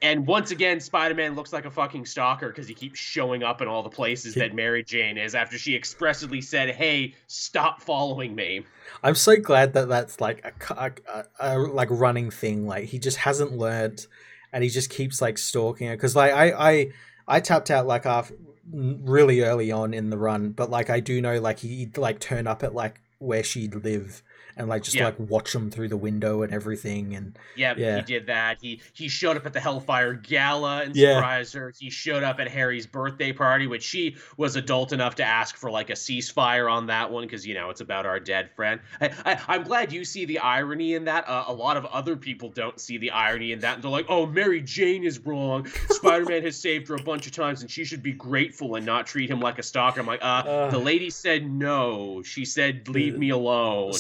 And once again, Spider-Man looks like a fucking stalker because he keeps showing up in all the places that Mary Jane is after she expressly said, "Hey, stop following me." I'm so glad that that's like a, a, a, a like running thing. Like he just hasn't learned, and he just keeps like stalking her. Because like I I I tapped out like after really early on in the run, but like I do know like he'd like turn up at like where she'd live and like just Yeah. like watch them through the window and everything. And Yep, Yeah. he did that. He he showed up at the Hellfire Gala and Yeah. surprised her. He showed up at Harry's birthday party, which she was adult enough to ask for like a ceasefire on that one because you know it's about our dead friend. I, I, I'm glad you see the irony in that. Uh, a lot of other people don't see the irony in that. And they're like, "Oh, Mary Jane is wrong. Spider-Man has saved her a bunch of times, and she should be grateful and not treat him like a stalker." I'm like, uh, Uh. the lady said no. She said, "Leave me alone."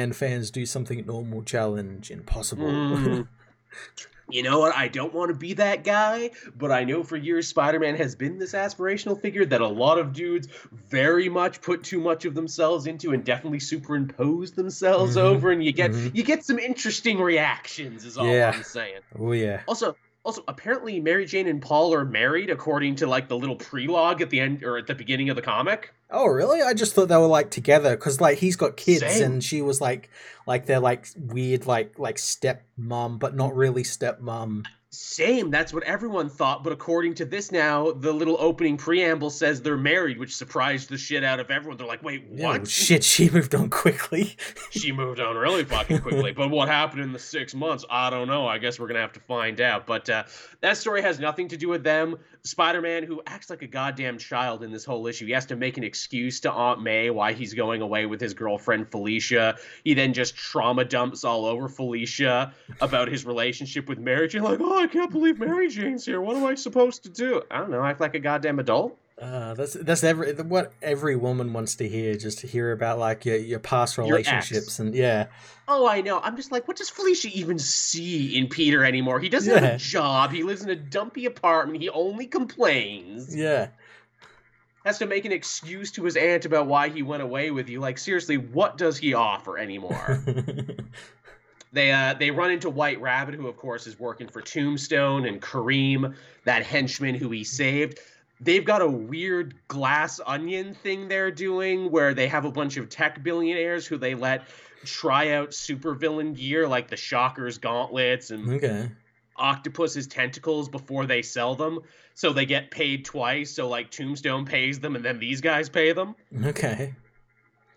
Spider-Man fans do something normal, challenge, impossible. Mm. <laughs> You know what? I don't want to be that guy, but I know for years Spider Man has been this aspirational figure that a lot of dudes very much put too much of themselves into and definitely superimpose themselves Mhm. over, and you get Mhm. you get some interesting reactions. Is all Yeah. I'm saying. oh yeah. Also, also apparently Mary Jane and Paul are married according to like the little prelogue at the end or at the beginning of the comic. Oh really? I just thought they were like together because like he's got kids Same. and she was like like they're like weird like like step mom but not really step mom. Same. That's what everyone thought. But according to this now, the little opening preamble says they're married, which surprised the shit out of everyone. They're like, wait, what? Oh, shit, she moved on quickly. <laughs> she moved on really fucking quickly. but what happened in the six months? I don't know. I guess we're gonna have to find out. But uh, that story has nothing to do with them. Spider-Man, who acts like a goddamn child in this whole issue, he has to make an excuse to Aunt May why he's going away with his girlfriend Felicia. He then just trauma dumps all over Felicia about his relationship with Mary Jane. Like, oh, I can't believe Mary Jane's here. What am I supposed to do? I don't know. Act like a goddamn adult. Uh, that's that's every what every woman wants to hear, just to hear about like your your past Your relationships and yeah. Oh, I know. I'm just like, what does Felicia even see in Peter anymore? He doesn't have a job. He lives in a dumpy apartment. He only complains. Yeah. Has to make an excuse to his aunt about why he went away with you. Like, seriously, what does he offer anymore? <laughs> they uh they run into White Rabbit, who of course is working for Tombstone, and Kareem, that henchman who he saved. They've got a weird glass onion thing they're doing where they have a bunch of tech billionaires who they let try out supervillain gear like the Shocker's gauntlets and okay. Octopus's tentacles before they sell them. So they get paid twice. So like Tombstone pays them and then these guys pay them. Okay.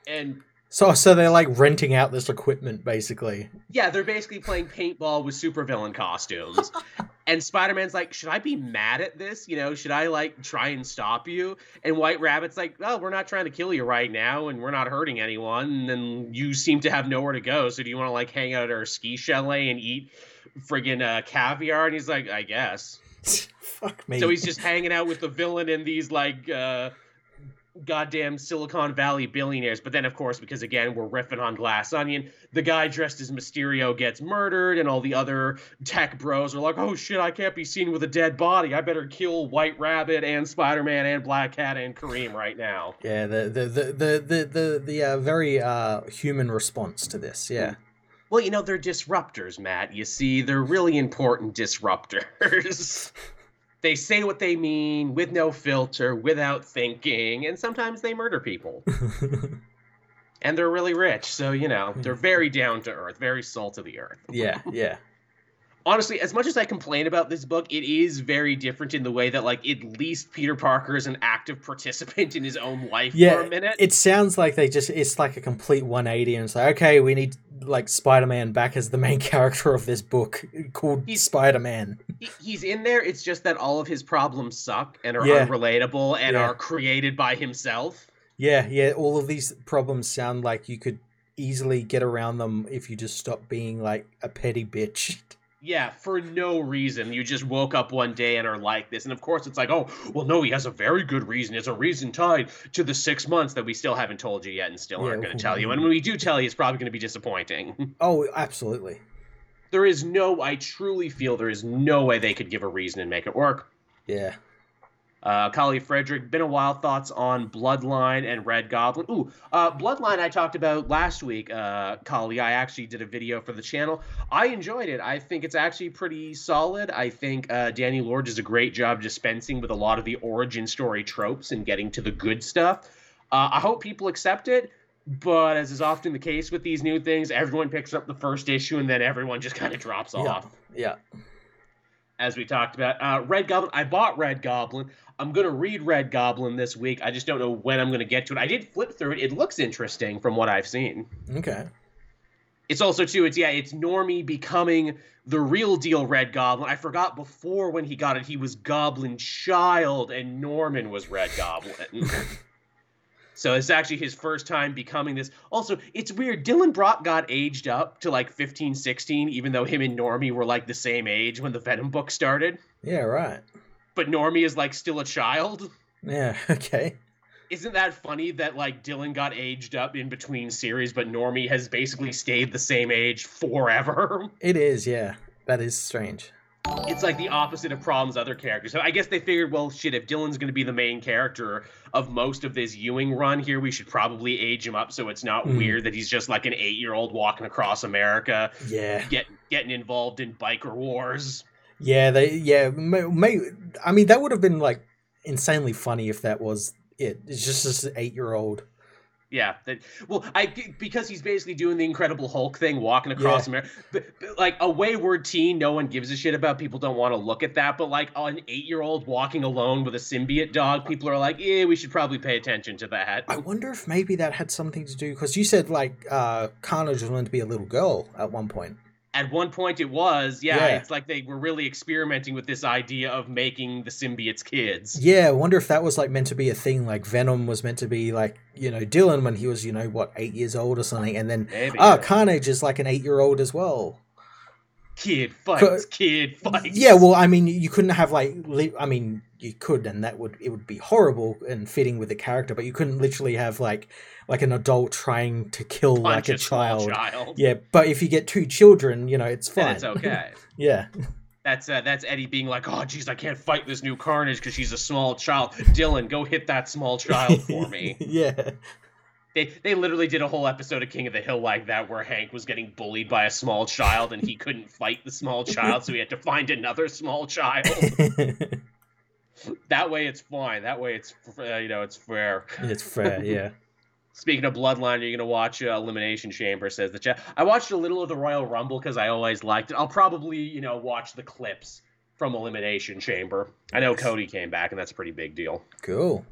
And So so they're like renting out this equipment basically. yeah, they're basically playing paintball with supervillain costumes. <laughs> and Spider-Man's like, "Should I be mad at this? You know, should I like try and stop you?" And White Rabbit's like, "Well, we're not trying to kill you right now and we're not hurting anyone and then you seem to have nowhere to go. So do you want to like hang out at our ski chalet and eat friggin' uh, caviar?" And he's like, "I guess." <laughs> Fuck me. So he's just hanging out with the villain and these like uh goddamn Silicon Valley billionaires. But then of course, because again, we're riffing on Glass Onion, the guy dressed as Mysterio gets murdered and all the other tech bros are like, "Oh shit, I can't be seen with a dead body. I better kill White Rabbit and Spider-Man and Black Cat and Kareem right now." Yeah, the the the the the the, the uh, very uh, human response to this. Yeah. Well, you know, they're disruptors, Matt. You see, they're really important disruptors. <laughs> they say what they mean with no filter, without thinking, and sometimes they murder people. <laughs> and they're really rich, so you know they're hmm. very down to earth, very salt of the earth. yeah, yeah. Honestly, as much as I complain about this book, it is very different in the way that, like, at least Peter Parker is an active <laughs> participant in his own life Yeah, for a minute. It sounds like they just it's like a complete 180 and it's like, okay, we need like Spider-Man back as the main <laughs> character of this book called He's- Spider-Man. He- He's in there. It's just that all of his problems suck and are Yeah. unrelatable and Yeah. are created by himself. Yeah, yeah, all of these problems sound like you could easily get around them if you just stop being like a petty bitch. <laughs> Yeah, for no reason. You just woke up one day and are like this. And of course, it's like, oh, well, no, he has a very good reason. It's a reason tied to the six months that we still haven't told you yet and still aren't going to tell you. And when we do tell you, it's probably going to be disappointing. <laughs> Oh, absolutely. there is no, I truly feel there is no way they could give a reason and make it work. Yeah. Uh, Kali Frederick, been a while. Thoughts on Bloodline and Red Goblin? Ooh, uh, Bloodline I talked about last week. Uh, Kali, I actually did a video for the channel. I enjoyed it. I think it's actually pretty solid. I think uh, Danny Lore does a great job dispensing with a lot of the origin story tropes and getting to the good stuff. Uh, I hope people accept it. But as is often the case with these new things, everyone picks up the first issue and then everyone just kind of drops Yeah. off Yeah. as we talked about. Uh, Red Goblin. I bought Red Goblin. I'm gonna read Red Goblin this week. I just don't know when I'm gonna get to it. I did flip through it. It looks interesting from what I've seen. Okay. It's also too. It's yeah. It's Normie becoming the real deal Red Goblin. I forgot before when he got it, he was Goblin Child, and Norman was Red Goblin. <laughs> So it's actually his first time becoming this. Also, it's weird. Dylan Brock got aged up to like 15, 16, even though him and Normie were like the same age when the Venom book started. Yeah, right. But Normie is like still a child. Yeah, <laughs> okay. Isn't that funny that like Dylan got aged up in between series, but Normie has basically stayed the same age forever? <laughs> It is, yeah. That is strange. It's like the opposite of problems other characters. So I guess they figured, well, shit, if Dylan's going to be the main character of most of this Ewing run here, we should probably age him up so it's not Mm. weird that he's just like an eight-year-old walking across America, Yeah. get getting involved in biker wars. Yeah, they yeah, may, may I mean that would have been like insanely funny if that was it. It's just this 8-year-old. Yeah, that well, I because he's basically doing the Incredible Hulk thing, walking across America. But, but, like a wayward teen, no one gives a shit about. People don't want to look at that. But like an eight-year-old walking alone with a symbiote dog, people are like, "Yeah, we should probably pay attention to that." I wonder if maybe that had something to do cuz you said like uh Carnage was meant to be a little girl at one point. At one point, it was, yeah, Yeah. It's like they were really experimenting with this idea of making the symbiotes kids. Yeah, I wonder if that was like meant to be a thing like Venom was meant to be like, you know, Dylan when he was, you know, what, 8 years old or something and then Maybe. ah, Carnage is like an 8-year-old as well. kid fights, kid fights. Yeah, well, I mean, you couldn't have like, I mean, you could, and that would it would be horrible and fitting with the character, but you couldn't literally have like like an adult trying to kill punch like a, small child. child. Yeah, but if you get two children, you know, it's fine. it's okay. <laughs> yeah, That's uh, that's Eddie being like, oh, geez, I can't fight this new Carnage because she's a small child. Dylan, go hit that small child for me. <laughs> yeah, they they literally did a whole episode of King of the Hill like that, where Hank was getting bullied by a small child and he couldn't fight the small child, so he had to find another small child. <laughs> that way, it's fine. That way, it's uh, you know, it's fair. it's fair. <laughs> Yeah. Speaking of Bloodline, are you gonna watch uh, Elimination Chamber? Says the chat. I watched a little of the Royal Rumble because I always liked it. I'll probably you know watch the clips from Elimination Chamber. I know Cody came back, and that's a pretty big deal. Cool.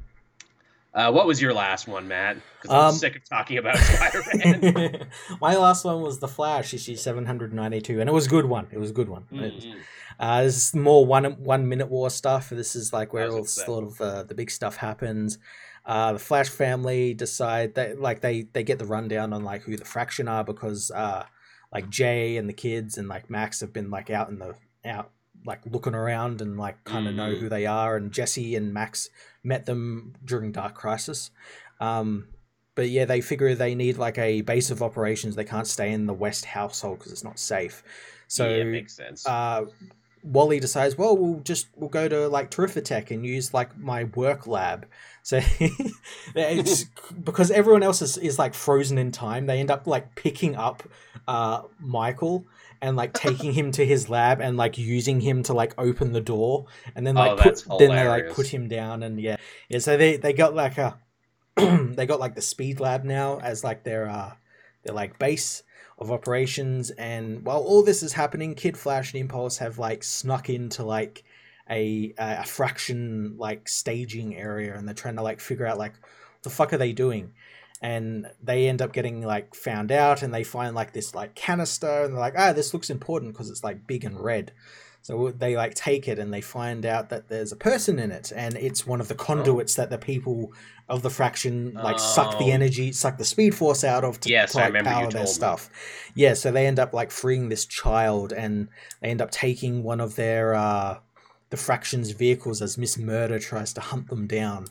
Uh, what was your last one, Matt? Because I'm Um, sick of talking about <laughs> Spider-Man. <laughs> My last one was the Flash issue seven hundred ninety two, and it was a good one. It was a good one. Mm-mm. Uh, this is more one one minute war stuff. This is like where all sort of uh, the big stuff happens. Uh, the Flash family decide that like they they get the rundown on like who the Fraction are because uh, like Jay and the kids and like Max have been like out in the out like looking around and like kind of know Mhm. who they are. And Jesse and Max met them during Dark Crisis. Um, but yeah, they figure they need like a base of operations. They can't stay in the West household because it's not safe. So yeah, makes sense. uh, Wally decides, well, we'll just we'll go to like Terrifitech and use like my work lab. So <laughs> it's <laughs> because everyone else is, is like frozen in time. They end up like picking up uh, Michael and like taking him to his lab and like using him to like open the door and then like Oh, put, then they like put him down and yeah yeah. So they they got like a <clears throat> they got like the speed lab now as like their uh their like base of operations and while all this is happening kid flash and impulse have like snuck into like a a fraction like staging area and they're trying to like figure out like what the fuck are they doing? And they end up getting like found out and they find like this like canister and they're like ah this looks important because it's like big and red so they like take it and they find out that there's a person in it and it's one of the conduits that the people of the fraction like suck the Oh. energy suck the speed force out of to, Yes, like, remember you power their me. stuff yeah so they end up like freeing this child and they end up taking one of their uh the fraction's vehicles as Miss Murder tries to hunt them down,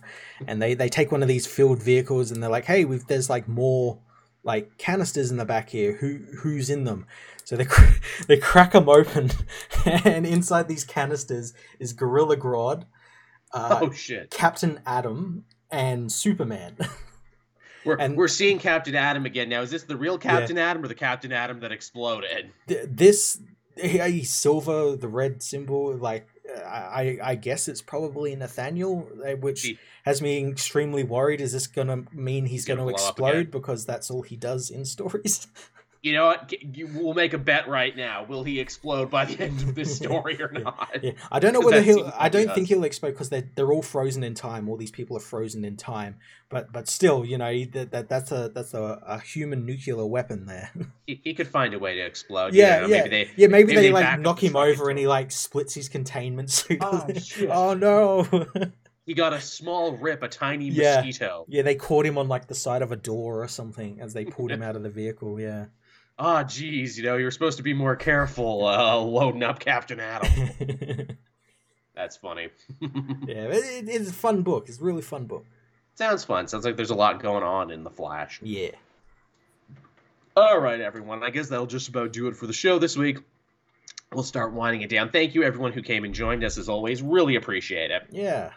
and they they take one of these filled vehicles and they're like, "Hey, we've there's like more like canisters in the back here. Who who's in them?" So they cr- <laughs> they crack them open, <laughs> and inside these canisters is Gorilla Grodd, uh, oh shit. Captain Atom, and Superman. <laughs> We're, and- we're seeing Captain Atom again now. Is this the real Captain Atom or the Captain Atom that exploded? This silver, the red symbol, like I I guess it's probably Nathaniel, uh, which He- has me extremely worried. Is this gonna mean he's, He's gonna gonna, explode because that's all he does in stories? You know what? We'll make a bet right now. Will he explode by the end of this story or <laughs> not? yeah, I don't know whether he'll. I don't think he'll explode because they're they're all frozen in time. All these people are frozen in time, but but still, you know that, that that's a that's a, a human nuclear weapon there. <laughs> He, he could find a way to explode. yeah, you know, yeah, Maybe they. yeah. Maybe, maybe they, they like knock him over and he like splits his containment <laughs> suit. Oh, oh no. He got a small rip, a tiny Yeah. mosquito. Yeah, they caught him on like the side of a door or something as they pulled him out of the vehicle. Yeah. Ah, geez, you know, you're supposed to be more careful uh, <laughs> loading up Captain Atom. <laughs> That's funny. <laughs> it, it's a fun book. It's a really fun book. Sounds fun. Sounds like there's a lot going on in The Flash. Yeah. All right, everyone. I guess that'll just about do it for the show this week. We'll start winding it down. Thank you, everyone who came and joined us, as always. Really appreciate it. Yeah.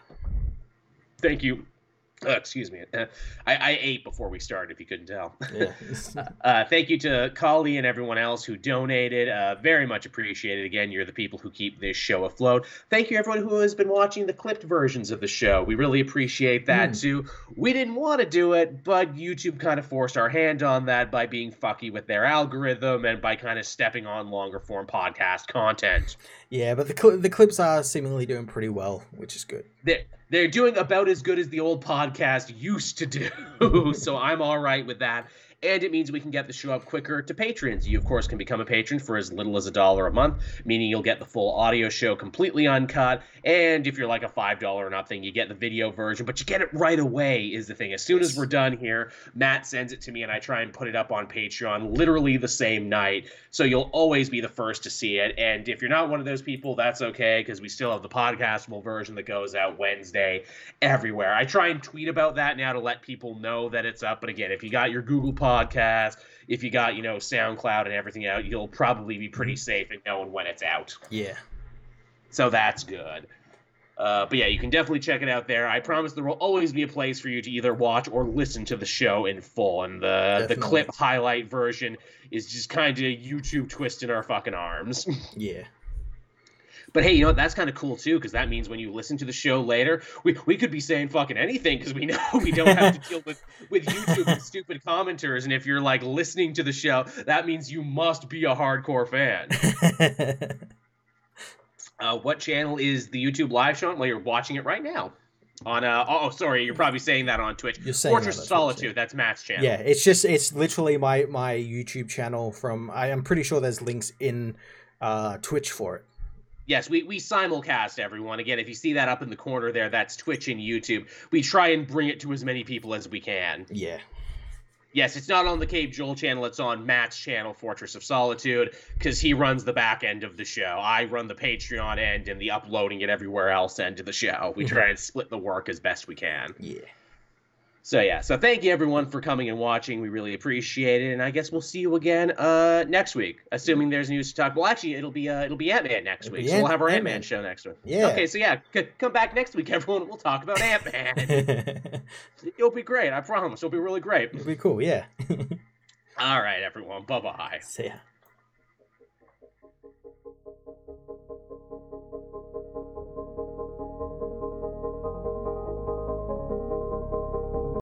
Thank you. Uh, excuse me. Uh, I, I ate before we started, if you couldn't tell. Yeah. <laughs> <laughs> Uh, thank you to Kali and everyone else who donated. Uh, very much appreciated. Again, you're the people who keep this show afloat. Thank you, everyone who has been watching the clipped versions of the show. We really appreciate that Mm. too. We didn't want to do it, but YouTube kind of forced our hand on that by being fucky with their algorithm and by kind of stepping on longer form podcast content. yeah, but the cl- the clips are seemingly doing pretty well, which is good. They're, they're doing about as good as the old podcast used to do. <laughs> so I'm all right with that. And it means we can get the show up quicker to patrons. You, of course, can become a patron for as little as a dollar a month, meaning you'll get the full audio show completely uncut. And if you're like a $5 or nothing, you get the video version, but you get it right away, is the thing. As soon as we're done here, Matt sends it to me and I try and put it up on Patreon literally the same night. So you'll always be the first to see it. And if you're not one of those people, that's okay, because we still have the podcastable version that goes out Wednesday everywhere. I try and tweet about that now to let people know that it's up. But again, if you got your Google Podcast, if you got, you know, SoundCloud and everything out, you'll probably be pretty safe in knowing when it's out. Yeah. So that's good. Uh, but yeah, you can definitely check it out there. I promise there will always be a place for you to either watch or listen to the show in full. And the the clip highlight version is just kind of YouTube twisting our fucking arms. <laughs> Yeah. But hey, you know what? That's kind of cool too, because that means when you listen to the show later, we, we could be saying fucking anything because we know <laughs> we don't have to deal with with YouTube and stupid commenters. And if you're like listening to the show, that means you must be a hardcore fan. <laughs> Uh, what channel is the YouTube live show on? Well, you're watching it right now. On uh oh, sorry, you're probably saying that on Twitch. Fortress that on Twitch, Solitude. That's Matt's channel. yeah, it's just it's literally my my YouTube channel from I am pretty sure there's links in uh Twitch for it. Yes, we, we simulcast everyone. Again, if you see that up in the corner there, that's Twitch and YouTube. We try and bring it to as many people as we can. Yeah. Yes, it's not on the Cape Joel channel, it's on Matt's channel, Fortress of Solitude, because he runs the back end of the show. I run the Patreon end and the uploading it everywhere else end of the show. We mm-hmm. try and split the work as best we can. Yeah. So yeah, so thank you everyone for coming and watching. We really appreciate it, and I guess we'll see you again uh next week, assuming there's news to talk. Well, actually, it'll be uh it'll be Ant Man next It'll week, so we'll have our Ant Man show next week. Yeah. Okay, so yeah, c- come back next week, <laughs> everyone. We'll talk about Ant Man. It'll <laughs> be great. I promise. It'll be really great. It'll be cool, yeah. <laughs> All right, everyone. Bye bye. See ya.